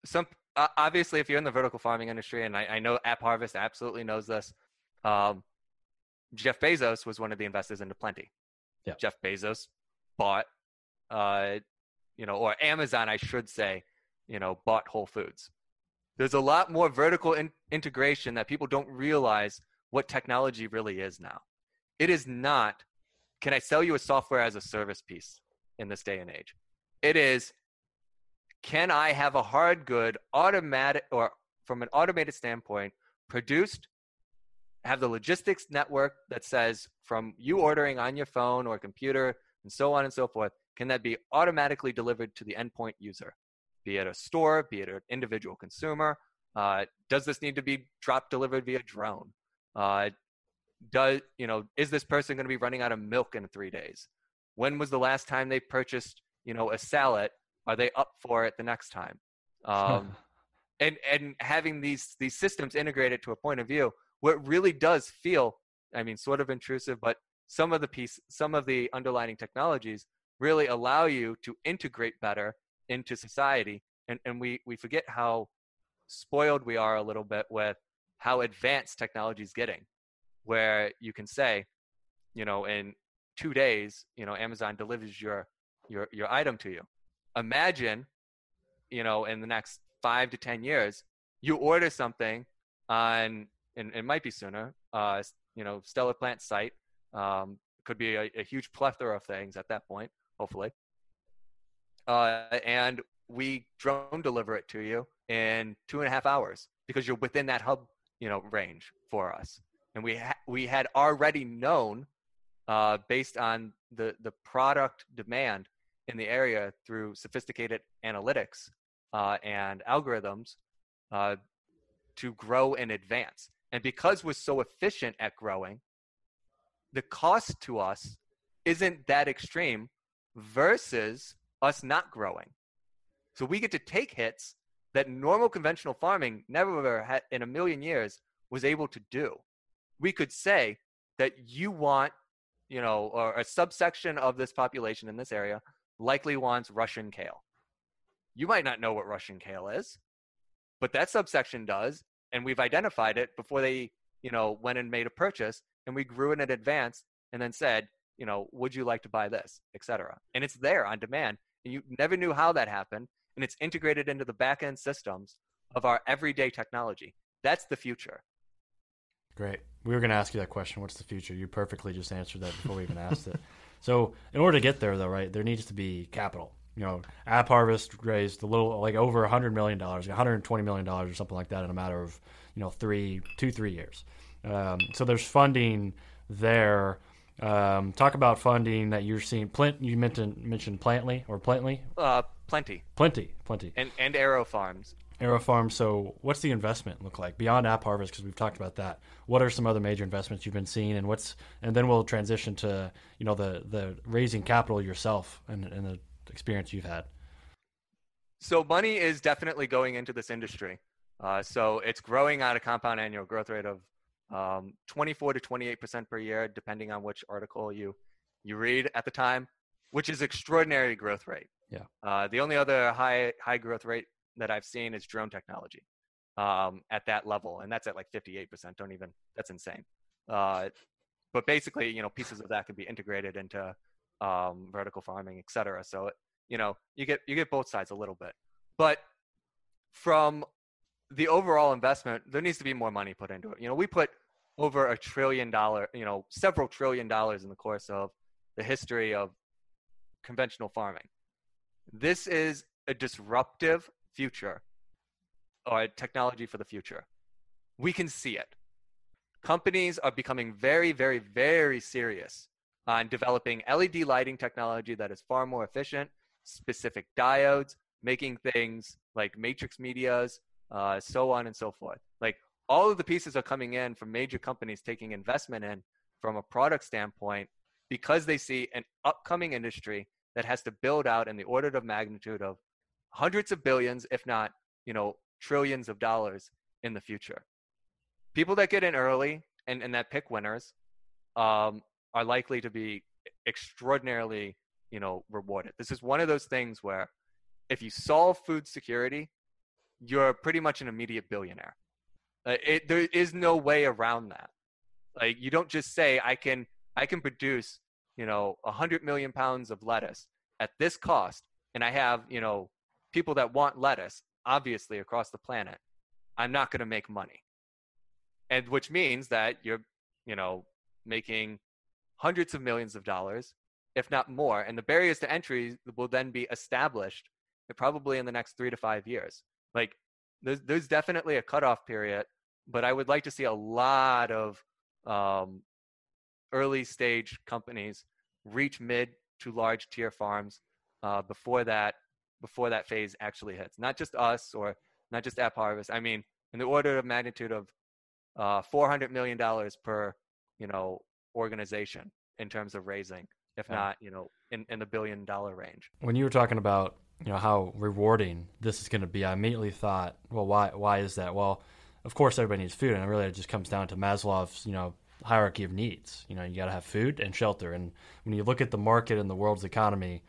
some uh, obviously if you're in the vertical farming industry, and I, I know App Harvest absolutely knows this. Um, Jeff Bezos was one of the investors into Plenty. Yeah. Jeff Bezos bought, uh, you know, or Amazon, I should say, you know, bought Whole Foods. There's a lot more vertical in- integration that people don't realize what technology really is now. It is not, can I sell you a software as a service piece in this day and age? It is, can I have a hard good automatic or from an automated standpoint produced have the logistics network that says from you ordering on your phone or computer and so on and so forth, can that be automatically delivered to the endpoint user, be it a store, be it an individual consumer? Uh, does this need to be drop delivered via drone? Uh, does you know is this person going to be running out of milk in three days? When was the last time they purchased you know a salad? Are they up for it the next time? Um, <laughs> and and having these these systems integrated to a point of view what really does feel i mean sort of intrusive but some of the piece some of the underlining technologies really allow you to integrate better into society and and we we forget how spoiled we are a little bit with how advanced technology is getting where you can say you know in 2 days you know amazon delivers your your your item to you imagine you know in the next 5 to 10 years you order something on and it might be sooner. Uh, you know, Stellar Plant site um, could be a, a, huge plethora of things at that point, hopefully. Uh, and we drone deliver it to you in two and a half hours because you're within that hub, you know, range for us. And we ha- we had already known, uh, based on the the product demand in the area through sophisticated analytics uh, and algorithms, uh, to grow in advance. And because we're so efficient at growing, the cost to us isn't that extreme versus us not growing. So we get to take hits that normal conventional farming never in a million years was able to do. We could say that you want, you know, or a subsection of this population in this area likely wants Russian kale. You might not know what Russian kale is, but that subsection does and we've identified it before they you know went and made a purchase and we grew it in advance and then said you know would you like to buy this? etc and it's there on demand and you never knew how that happened and it's integrated into the back end systems of our everyday technology. That's the future great we were going to ask you that question what's the future you perfectly just answered that before we even asked it <laughs> so in order to get there though right there needs to be capital you know, App Harvest raised a little like over a hundred million dollars, one hundred twenty million dollars or something like that in a matter of you know three, two, three years. Um, so there's funding there. Um, talk about funding that you're seeing. Plant, you mentioned mentioned Plantly or Plantly? Uh, plenty. Plenty, plenty. And and. Aero Farm. So, what's the investment look like beyond App Harvest? Because we've talked about that. What are some other major investments you've been seeing, and what's and then we'll transition to you know the the raising capital yourself and, and the experience you've had? So money is definitely going into this industry. Uh, so it's growing at a compound annual growth rate of um, 24 to 28 percent per year, depending on which article you you read at the time, which is extraordinary growth rate. Yeah. Uh, the only other high high growth rate that I've seen is drone technology um, at that level, and that's at like 58 percent. Don't even that's insane. Uh, but basically, you know, pieces of that can be integrated into um, vertical farming, et cetera. So you know you get you get both sides a little bit but from the overall investment there needs to be more money put into it you know we put over a trillion dollar you know several trillion dollars in the course of the history of conventional farming this is a disruptive future or technology for the future we can see it companies are becoming very very very serious on developing LED lighting technology that is far more efficient specific diodes, making things like matrix medias, uh, so on and so forth. Like all of the pieces are coming in from major companies taking investment in from a product standpoint because they see an upcoming industry that has to build out in the order of magnitude of hundreds of billions, if not, you know, trillions of dollars in the future. People that get in early and, and that pick winners um, are likely to be extraordinarily you know rewarded this is one of those things where if you solve food security you're pretty much an immediate billionaire. Uh, it, there is no way around that. Like you don't just say I can I can produce you know a hundred million pounds of lettuce at this cost, and I have you know people that want lettuce obviously across the planet. I'm not going to make money, and which means that you're you know making hundreds of millions of dollars, if not more, and the barriers to entry will then be established probably in the next three to five years. Like there's there's definitely a cutoff period, but I would like to see a lot of um, early stage companies reach mid to large tier farms uh, before that before that phase actually hits. Not just us or not just App Harvest. I mean, in the order of magnitude of uh, 400 million dollars per you know organization in terms of raising, if yeah. not you know in, in the billion dollar range. When you were talking about you know how rewarding this is going to be, I immediately thought, well, why why is that? Well, of course everybody needs food, and really it just comes down to Maslow's you know hierarchy of needs. You know, you got to have food and shelter, and when you look at the market and the world's economy,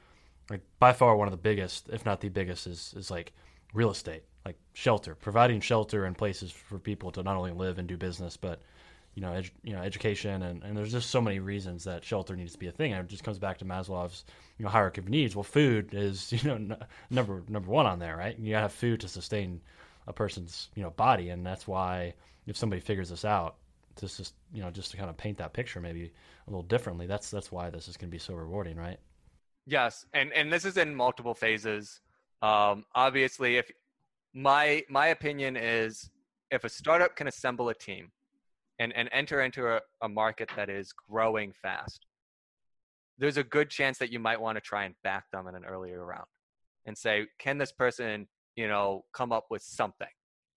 like by far one of the biggest, if not the biggest, is is like real estate, like shelter, providing shelter and places for people to not only live and do business, but you know, edu- you know, education, and, and there's just so many reasons that shelter needs to be a thing. And it just comes back to Maslow's, you know, hierarchy of needs. Well, food is, <laughs> you know, n- number number one on there, right? You gotta have food to sustain a person's, you know, body, and that's why if somebody figures this out, just, just you know, just to kind of paint that picture maybe a little differently, that's that's why this is to be so rewarding, right? Yes, and and this is in multiple phases. Um, obviously, if my my opinion is, if a startup can assemble a team and, and enter into a, a market that is growing fast, there's a good chance that you might want to try and back them in an earlier round and say, can this person, you know, come up with something?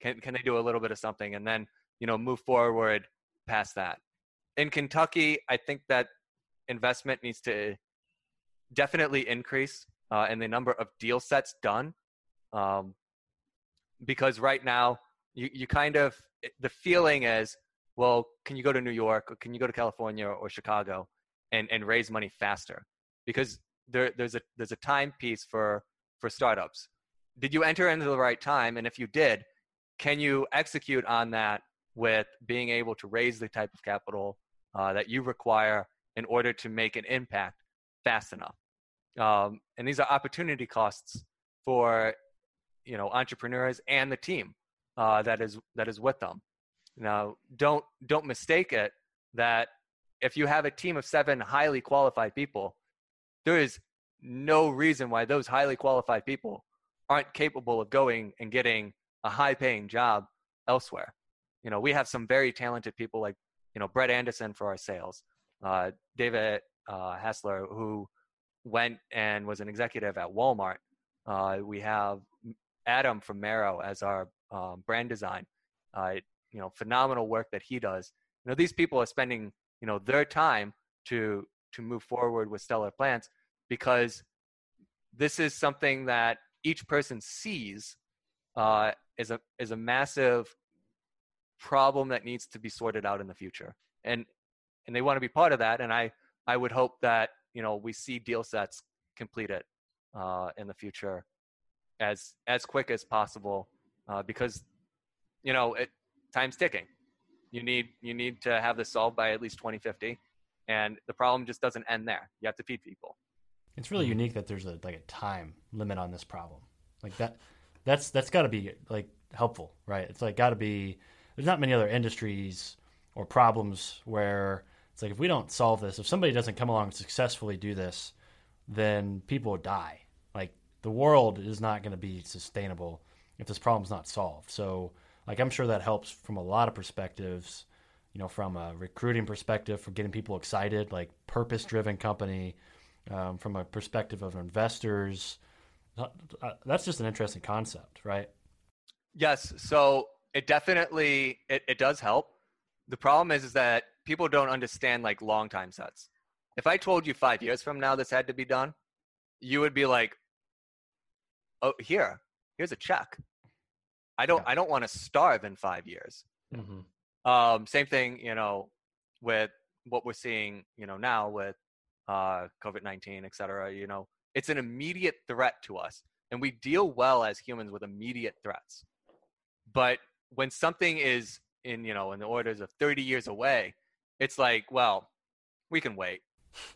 Can, can they do a little bit of something and then, you know, move forward past that? In Kentucky, I think that investment needs to definitely increase uh, in the number of deal sets done. Um, because right now, you, you kind of, the feeling is well, can you go to New York or can you go to California or, or Chicago and, and raise money faster? Because there, there's a there's a time piece for for startups. Did you enter into the right time? And if you did, can you execute on that with being able to raise the type of capital uh, that you require in order to make an impact fast enough? Um, and these are opportunity costs for you know entrepreneurs and the team uh, that is that is with them. Now, don't don't mistake it that if you have a team of seven highly qualified people, there is no reason why those highly qualified people aren't capable of going and getting a high paying job elsewhere. You know, we have some very talented people like, you know, Brett Anderson for our sales, uh, David uh, Hassler, who went and was an executive at Walmart. Uh, we have Adam from Marrow as our um, brand design. Uh, you know phenomenal work that he does you know these people are spending you know their time to to move forward with stellar plants because this is something that each person sees uh, is a is a massive problem that needs to be sorted out in the future and and they want to be part of that and i i would hope that you know we see deal sets completed uh, in the future as as quick as possible uh, because you know it, time's ticking. You need you need to have this solved by at least 2050, and the problem just doesn't end there. You have to feed people. It's really unique that there's a like a time limit on this problem. Like that, that's that's got to be like helpful, right? It's like got to be. There's not many other industries or problems where it's like if we don't solve this, if somebody doesn't come along and successfully do this, then people die. Like the world is not going to be sustainable if this problem's not solved. So like I'm sure that helps from a lot of perspectives. You know, from a recruiting perspective, for getting people excited, like purpose-driven company, um, from a perspective of investors. Uh, that's just an interesting concept, right? Yes. So it definitely it, it does help. The problem is is that people don't understand like long time sets. If I told you five years from now this had to be done, you would be like, "Oh, here, here's a check." I don't yeah. I don't want to starve in five years. Mm-hmm. Um, same thing, you know, with what we're seeing, you know, now with uh, COVID nineteen, et cetera. You know, it's an immediate threat to us, and we deal well as humans with immediate threats. But when something is in you know in the orders of 30 years away, it's like, well, we can wait.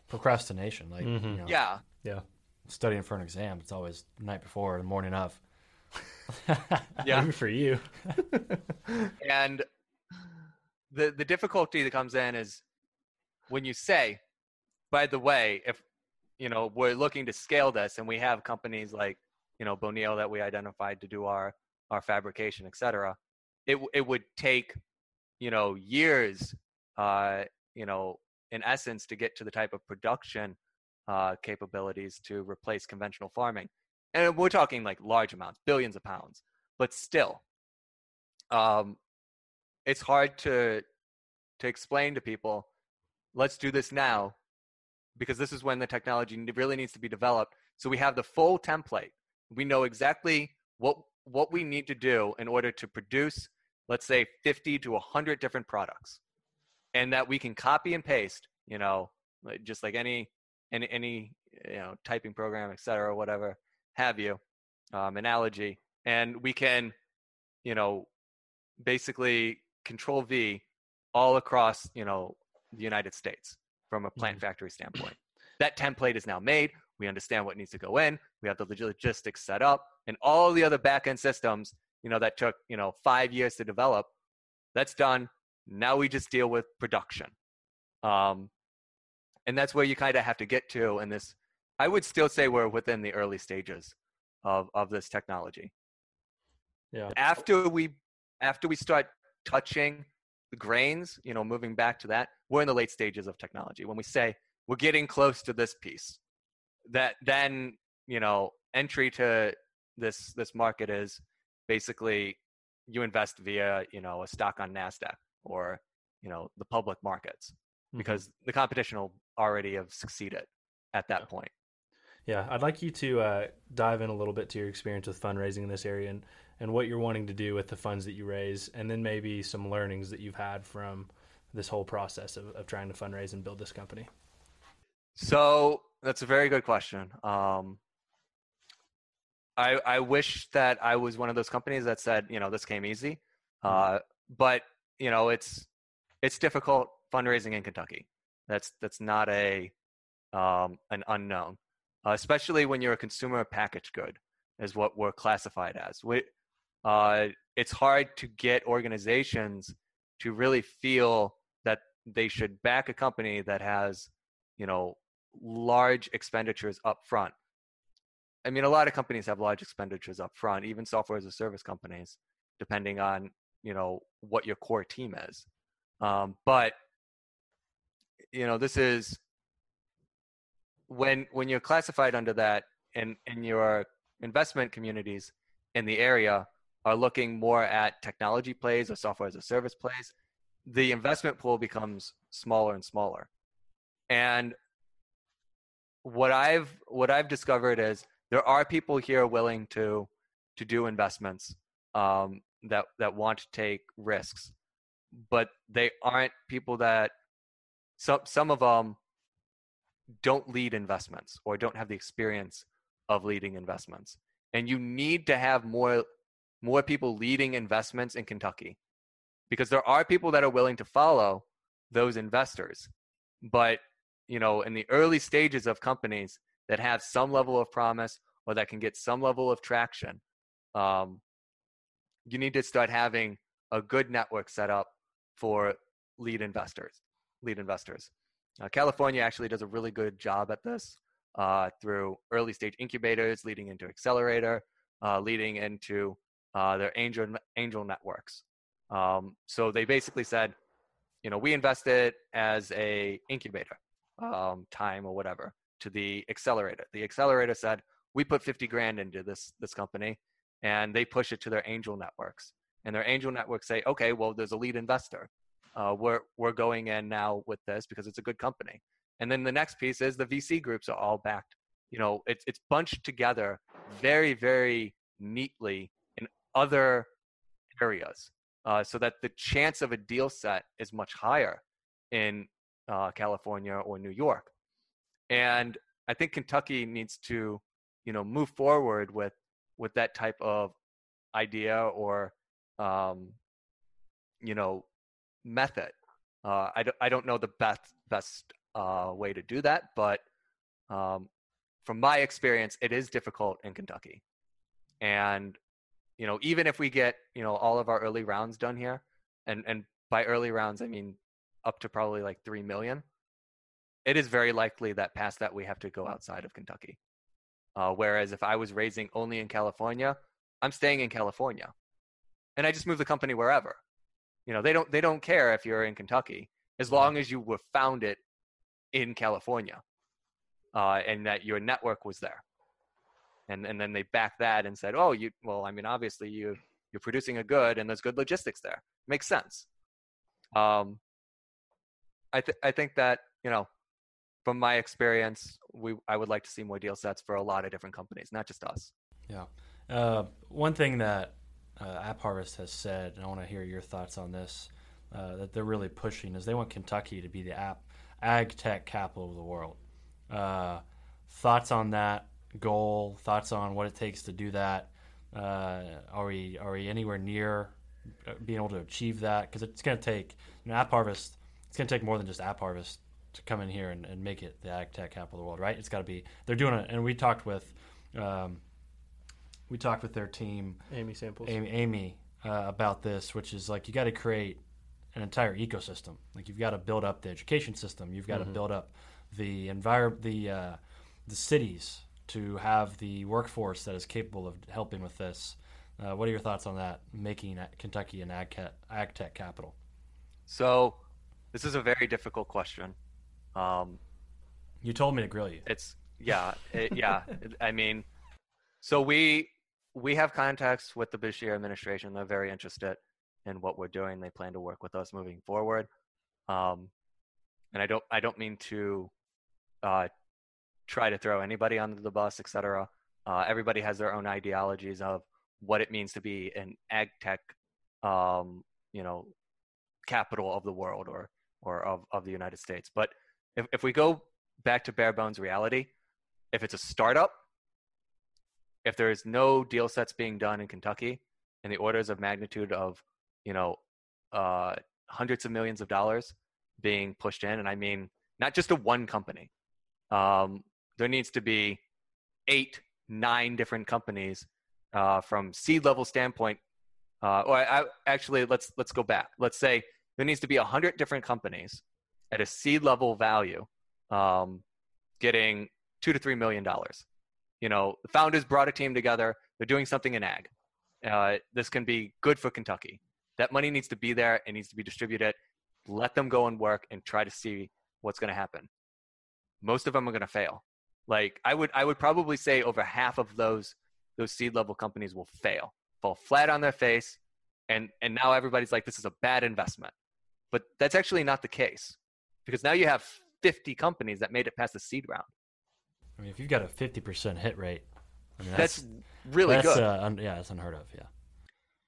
Procrastination, like Mhm. you know, Yeah, Yeah. studying for an exam. It's always the night before, or the morning of. <laughs> Yeah. Maybe for you. <laughs> and the the difficulty that comes in is when you say, by the way, if you know we're looking to scale this, and we have companies like you know Bonil that we identified to do our our fabrication, et cetera, it it would take you know years, uh, you know, in essence, to get to the type of production uh, capabilities to replace conventional farming, and we're talking like large amounts, billions of pounds, but still, um, it's hard to to explain to people let's do this now because this is when the technology really needs to be developed. So we have the full template. We know exactly what what we need to do in order to produce let's say 50 to 100 different products and that we can copy and paste you know just like any any any you know typing program et cetera whatever have you um, analogy. And we can you know basically control v all across you know the united states from a plant factory standpoint. That template is now made. We understand what needs to go in. We have the logistics set up and all the other back end systems you know that took you know five years to develop. That's done now we just deal with production. Um, and that's where you kind of have to get to in this i would still say we're within the early stages of of this technology. Yeah. after we after we start touching the grains you know moving back to that we're in the late stages of technology. When we say we're getting close to this piece that then you know entry to this this market is basically you invest via you know a stock on nasdaq or you know the public markets Mm-hmm. because the competition will already have succeeded at that point Yeah, I'd like you to uh, dive in a little bit to your experience with fundraising in this area and, and what you're wanting to do with the funds that you raise, and then maybe some learnings that you've had from this whole process of, of trying to fundraise and build this company. So that's a very good question. Um, I I wish that I was one of those companies that said, you know, this came easy, uh, but you know, it's it's difficult fundraising in Kentucky. That's that's not a um, an unknown, uh, especially when you're a consumer packaged good, is what we're classified as. We, uh, it's hard to get organizations to really feel that they should back a company that has, you know, large expenditures up front. I mean, a lot of companies have large expenditures up front, even software as a service companies, depending on you know what your core team is. Um, but you know, this is when when you're classified under that, and and your investment communities in the area are looking more at technology plays or software as a service plays, the investment pool becomes smaller and smaller. And what I've what I've discovered is there are people here willing to to do investments um, that that want to take risks, but they aren't people that some some of them don't lead investments or don't have the experience of leading investments. And you need to have more more people leading investments in Kentucky because there are people that are willing to follow those investors. But, you know, in the early stages of companies that have some level of promise or that can get some level of traction, um, you need to start having a good network set up for lead investors. Lead investors. Uh, California actually does a really good job at this uh, through early stage incubators, leading into accelerator, uh, leading into uh, their angel angel networks. Um, so they basically said, you know, we invested as a incubator um, time or whatever to the accelerator. The accelerator said, we put 50 grand into this this company, and they push it to their angel networks. And their angel networks say, okay, well, there's a lead investor. Uh, we're we're going in now with this because it's a good company. And then the next piece is the VC groups are all backed. You know, it's it's bunched together very very neatly in other areas, uh, so that the chance of a deal set is much higher in uh, California or New York. And I think Kentucky needs to, you know, move forward with with that type of idea or um, you know, method. Uh, I, don't, I don't know the best best uh, way to do that, but um, from my experience, it is difficult in Kentucky. And you know, even if we get you know all of our early rounds done here, and and by early rounds I mean up to probably like three million, it is very likely that past that we have to go outside of Kentucky. Uh, whereas if I was raising only in California, I'm staying in California, and I just move the company wherever. You know, they don't they don't care if you're in Kentucky as long as you were founded in California, uh, and that your network was there. And and then they back that and said, oh, you well, I mean, obviously you you're producing a good and there's good logistics there. Makes sense. Um, I th- I think that you know from my experience, we I would like to see more deal sets for a lot of different companies, not just us. Yeah. Uh, one thing that uh, App Harvest has said, and I want to hear your thoughts on this, uh, that they're really pushing is they want Kentucky to be the app ag tech capital of the world. Uh, thoughts on that goal? Thoughts on what it takes to do that? Uh, are we are we anywhere near uh, being able to achieve that? Because it's going to take you know, App Harvest. It's going to take more than just App Harvest to come in here and, and make it the ag tech capital of the world, right? It's got to be. They're doing it, and we talked with, um, we talked with their team, Amy Samples, Amy, Amy uh, about this, which is like you got to create an entire ecosystem. Like you've got to build up the education system, you've got mm-hmm. to build up the environment, the uh, the cities to have the workforce that is capable of helping with this. Uh, what are your thoughts on that? Making Kentucky an ag, ag tech capital. So, this is a very difficult question. Um, you told me to grill you. It's yeah, it, yeah. <laughs> I mean, so we we have contacts with the Beshear administration. They're very interested in what we're doing. They plan to work with us moving forward. Um, and I don't I don't mean to uh, try to throw anybody under the bus, etc. Uh, everybody has their own ideologies of what it means to be an ag tech, um, you know, capital of the world or or of, of the United States. But if, if we go back to bare bones reality, if it's a startup, if there is no deal sets being done in Kentucky in the orders of magnitude of, you know, uh, hundreds of millions of dollars being pushed in, and I mean not just a one company. Um, there needs to be eight, nine different companies uh, from seed level standpoint. Uh, or I, I, actually, let's let's go back. Let's say there needs to be hundred different companies at a seed level value, um, getting two to three million dollars. You know, the founders brought a team together. They're doing something in ag. Uh, this can be good for Kentucky. That money needs to be there. It needs to be distributed. Let them go and work and try to see what's going to happen. Most of them are going to fail. Like I would, I would probably say over half of those those seed level companies will fail, fall flat on their face, and and now everybody's like, this is a bad investment. But that's actually not the case because now you have 50 companies that made it past the seed round. I mean, if you've got a 50% hit rate, I mean, that's, that's, really that's, good. Uh, un- yeah, it's unheard of. Yeah.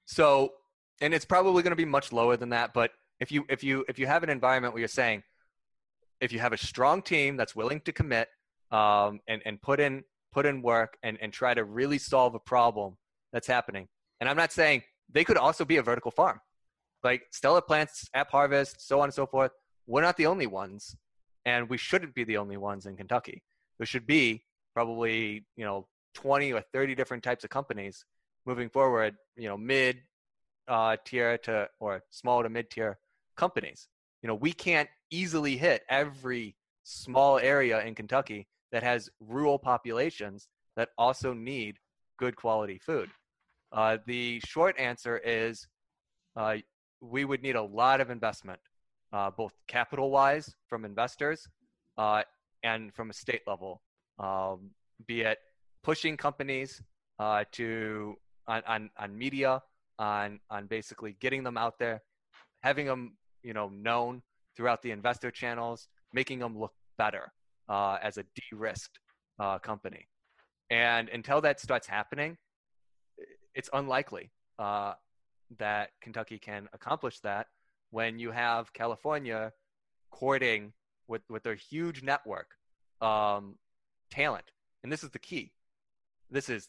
So, and it's probably going to be much lower than that. But if you if you if you have an environment where you're saying, if you have a strong team that's willing to commit um, and and put in put in work and and try to really solve a problem that's happening, and I'm not saying they could also be a vertical farm, like Stellar Plants, App Harvest, so on and so forth we're not the only ones, and we shouldn't be the only ones in Kentucky. There should be probably you know 20 or 30 different types of companies moving forward. You know, mid uh, tier to or small to mid tier companies. You know, we can't easily hit every small area in Kentucky that has rural populations that also need good quality food. Uh, the short answer is uh, we would need a lot of investment uh, both capital wise from investors uh, and from a state level, um, be it pushing companies uh, to on, on, on media, on on basically getting them out there, having them you know known throughout the investor channels, making them look better uh, as a de-risked uh, company. And until that starts happening, it's unlikely uh, that Kentucky can accomplish that when you have California courting with, with their huge network um, talent. And this is the key. This is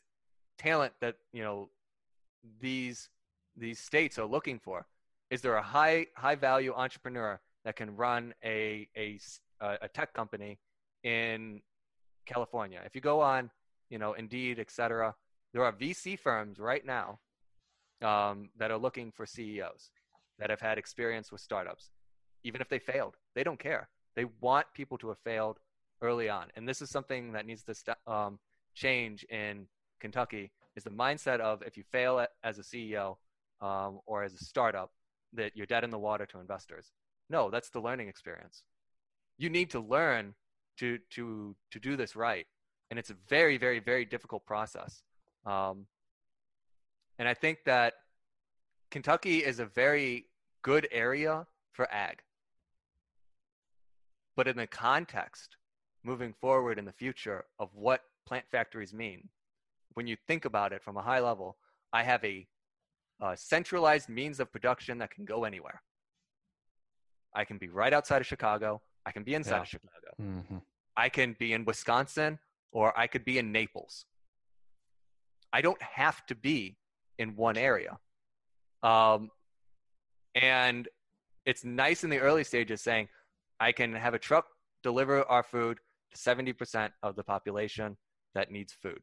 talent that, you know, these these states are looking for. Is there a high high value entrepreneur that can run a a, a tech company in California? If you go on, you know, Indeed, etc., there are VC firms right now um, that are looking for CEOs that have had experience with startups, even if they failed. They don't care. They want people to have failed early on, and this is something that needs to st- um, change in Kentucky. Is the mindset of if you fail as a CEO um, or as a startup, that you're dead in the water to investors. No, that's the learning experience. You need to learn to to to do this right, and it's a very very very difficult process. Um, and I think that Kentucky is a very good area for ag. But in the context moving forward in the future of what plant factories mean, when you think about it from a high level, I have a, a centralized means of production that can go anywhere. I can be right outside of Chicago. I can be inside yeah. of Chicago. Mm-hmm. I can be in Wisconsin or I could be in Naples. I don't have to be in one area. Um, and it's nice in the early stages saying, I can have a truck deliver our food to 70% of the population that needs food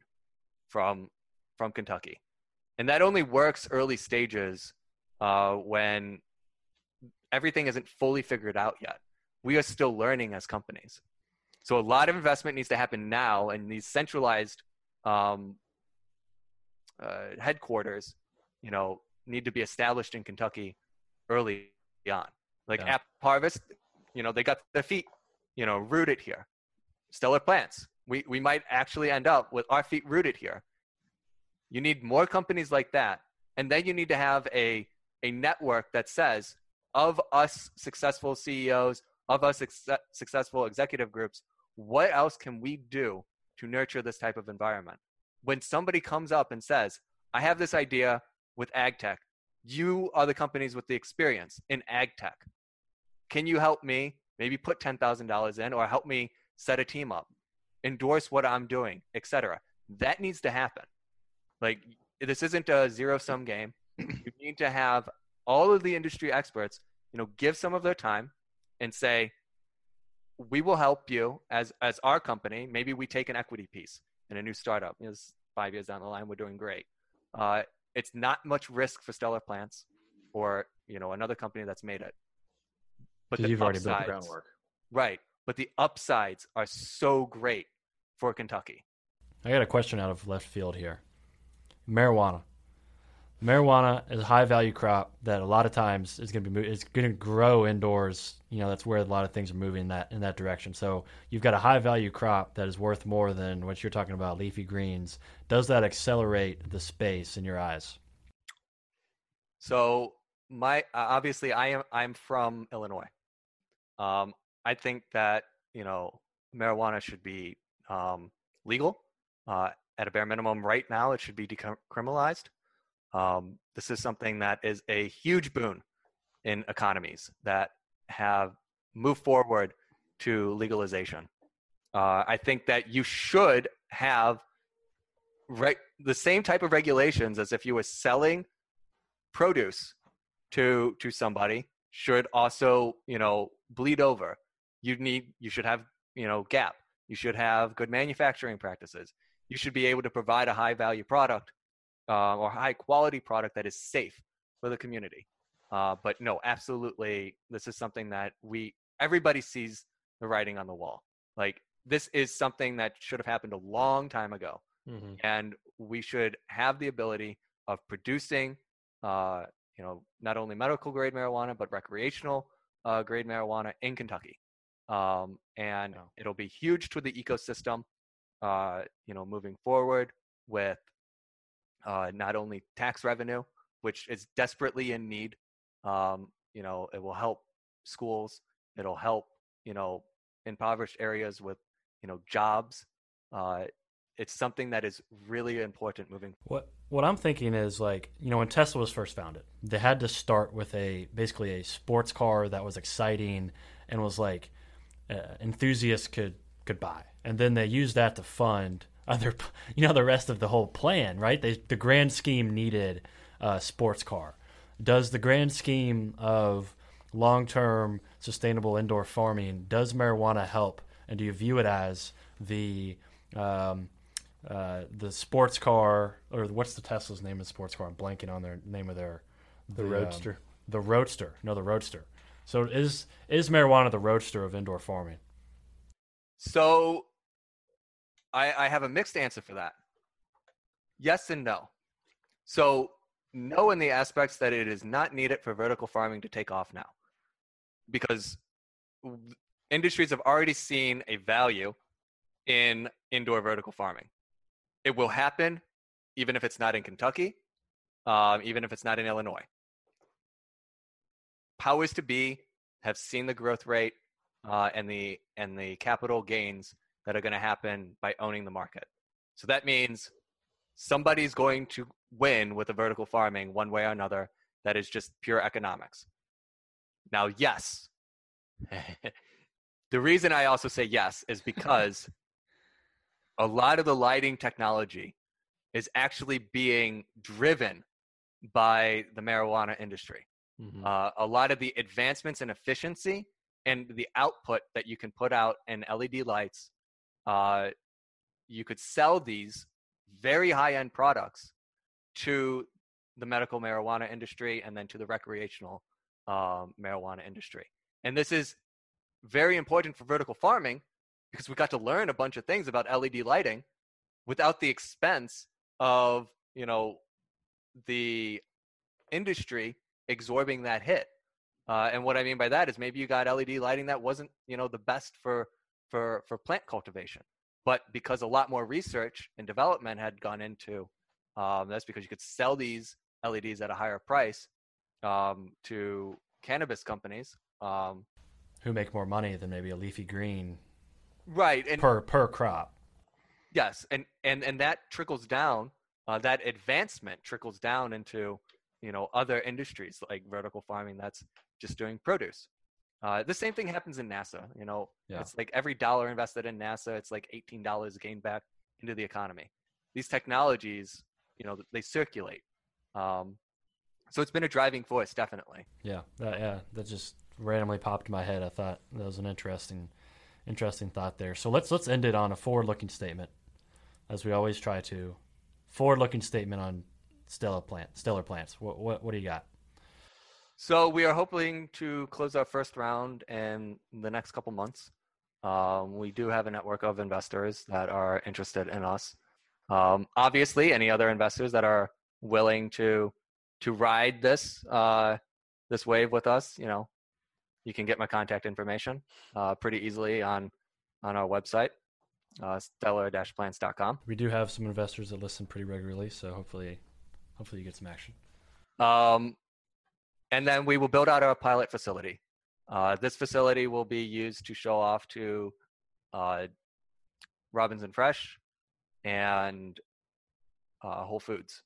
from, from Kentucky. And that only works early stages uh, when everything isn't fully figured out yet. We are still learning as companies. So a lot of investment needs to happen now, and these centralized um, uh, headquarters, you know, need to be established in Kentucky early on. Like yeah. App Harvest, you know, they got their feet, you know, rooted here. Stellar Plants, we we might actually end up with our feet rooted here. You need more companies like that, and then you need to have a a network that says of us successful CEOs, of us ex- successful executive groups, what else can we do to nurture this type of environment? When somebody comes up and says, I have this idea with ag tech, you are the companies with the experience in ag tech. Can you help me maybe put $10,000 in or help me set a team up, endorse what I'm doing, etc. That needs to happen. Like this isn't a zero sum game. <clears throat> you need to have all of the industry experts, you know, give some of their time and say, we will help you as as our company. Maybe we take an equity piece in a new startup. You know, five years down the line, we're doing great. Uh, it's not much risk for Stellar Plants or you know another company that's made it. But you've upsides, already built the groundwork, right? But the upsides are so great for Kentucky. I got a question out of left field here. Marijuana marijuana is a high value crop that a lot of times is going to be it's going to grow indoors. You know, that's where a lot of things are moving in that in that direction. So you've got a high value crop that is worth more than what you're talking about, leafy greens. Does that accelerate the space in your eyes? So my obviously I am I'm from Illinois. Um, I think that you know marijuana should be um, legal uh, at a bare minimum. Right now, it should be decriminalized. Um, this is something that is a huge boon in economies that have moved forward to legalization. Uh, I think that you should have the same type of regulations as if you were selling produce to to somebody should also you know bleed over. You need you should have you know GAP. You should have good manufacturing practices. You should be able to provide a high value product uh, or high quality product that is safe for the community. Uh, but no, absolutely, this is something that we everybody sees the writing on the wall. Like this is something that should have happened a long time ago, mm-hmm. and we should have the ability of producing, uh, you know, not only medical grade marijuana but recreational uh, grade marijuana in Kentucky. Um, and yeah. it'll be huge to the ecosystem, uh, you know, moving forward with uh, not only tax revenue, which is desperately in need. Um, you know, it will help schools. It'll help you know impoverished areas with you know jobs. Uh, it's something that is really important moving. What what I'm thinking is like you know when Tesla was first founded, they had to start with a basically a sports car that was exciting and was like uh, enthusiasts could could buy, and then they used that to fund other, you know, the rest of the whole plan, right? They, the grand scheme needed a sports car. does the grand scheme of long-term sustainable indoor farming does marijuana help, and do you view it as the um, uh, the sports car or what's the Tesla's name of the sports car? I'm blanking on their name of their The um, Roadster. the Roadster. No, the Roadster. So is is marijuana the Roadster of indoor farming? So I, I have a mixed answer for that. Yes and no. So no in the aspects that it is not needed for vertical farming to take off now. Because industries have already seen a value in indoor vertical farming. It will happen even if it's not in Kentucky, um, even if it's not in Illinois. Powers to be have seen the growth rate uh, and the and the capital gains that are going to happen by owning the market. So that means somebody's going to win with the vertical farming one way or another. That is just pure economics. Now, yes, <laughs> the reason I also say yes is because a lot of the lighting technology is actually being driven by the marijuana industry. Mhm. Uh, a lot of the advancements in efficiency and the output that you can put out in LED lights, uh, you could sell these very high end products to the medical marijuana industry and then to the recreational um, marijuana industry. And this is very important for vertical farming because we got to learn a bunch of things about LED lighting without the expense of, you know, the industry absorbing that hit. Uh, and what I mean by that is maybe you got LED lighting that wasn't, you know, the best for for for plant cultivation, but because a lot more research and development had gone into um, that's because you could sell these LEDs at a higher price um, to cannabis companies. Um, Who make more money than maybe a leafy green right, and per per crop? Yes, and and and that trickles down. Uh, that advancement trickles down into you know other industries like vertical farming. That's just doing produce. Uh, the same thing happens in NASA. You know, Yeah. it's like every dollar invested in NASA, it's like eighteen dollars gained back into the economy. These technologies, you know, they circulate. Um, so it's been a driving force, definitely. Yeah, that, yeah, that just randomly popped in my head. I thought that was an interesting, interesting thought there. So let's let's end it on a forward-looking statement, as we always try to. Forward-looking statement on stellar plant, stellar plants. What what what do you got? So we are hoping to close our first round in the next couple months. Um, we do have a network of investors that are interested in us. Um, obviously, any other investors that are willing to to ride this uh, this wave with us, you know, you can get my contact information uh, pretty easily on on our website, uh, stellar-plants.com. We do have some investors that listen pretty regularly, so hopefully, hopefully you get some action. Um, and then we will build out our pilot facility. Uh, this facility will be used to show off to uh, Robinson Fresh and uh, Whole Foods.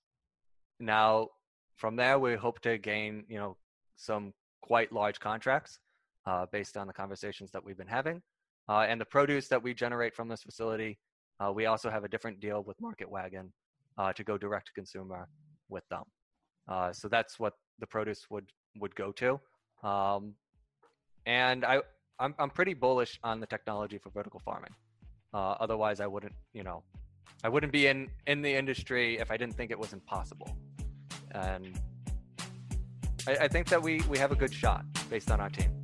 Now, from there, we hope to gain, you know, some quite large contracts uh, based on the conversations that we've been having. Uh, and the produce that we generate from this facility, uh, we also have a different deal with Market Wagon uh, to go direct to consumer with them. Uh, so that's what the produce would would go to. Um, and I I'm I'm pretty bullish on the technology for vertical farming. Uh, otherwise, I wouldn't you know I wouldn't be in in the industry if I didn't think it was impossible. And I, I think that we we have a good shot based on our team.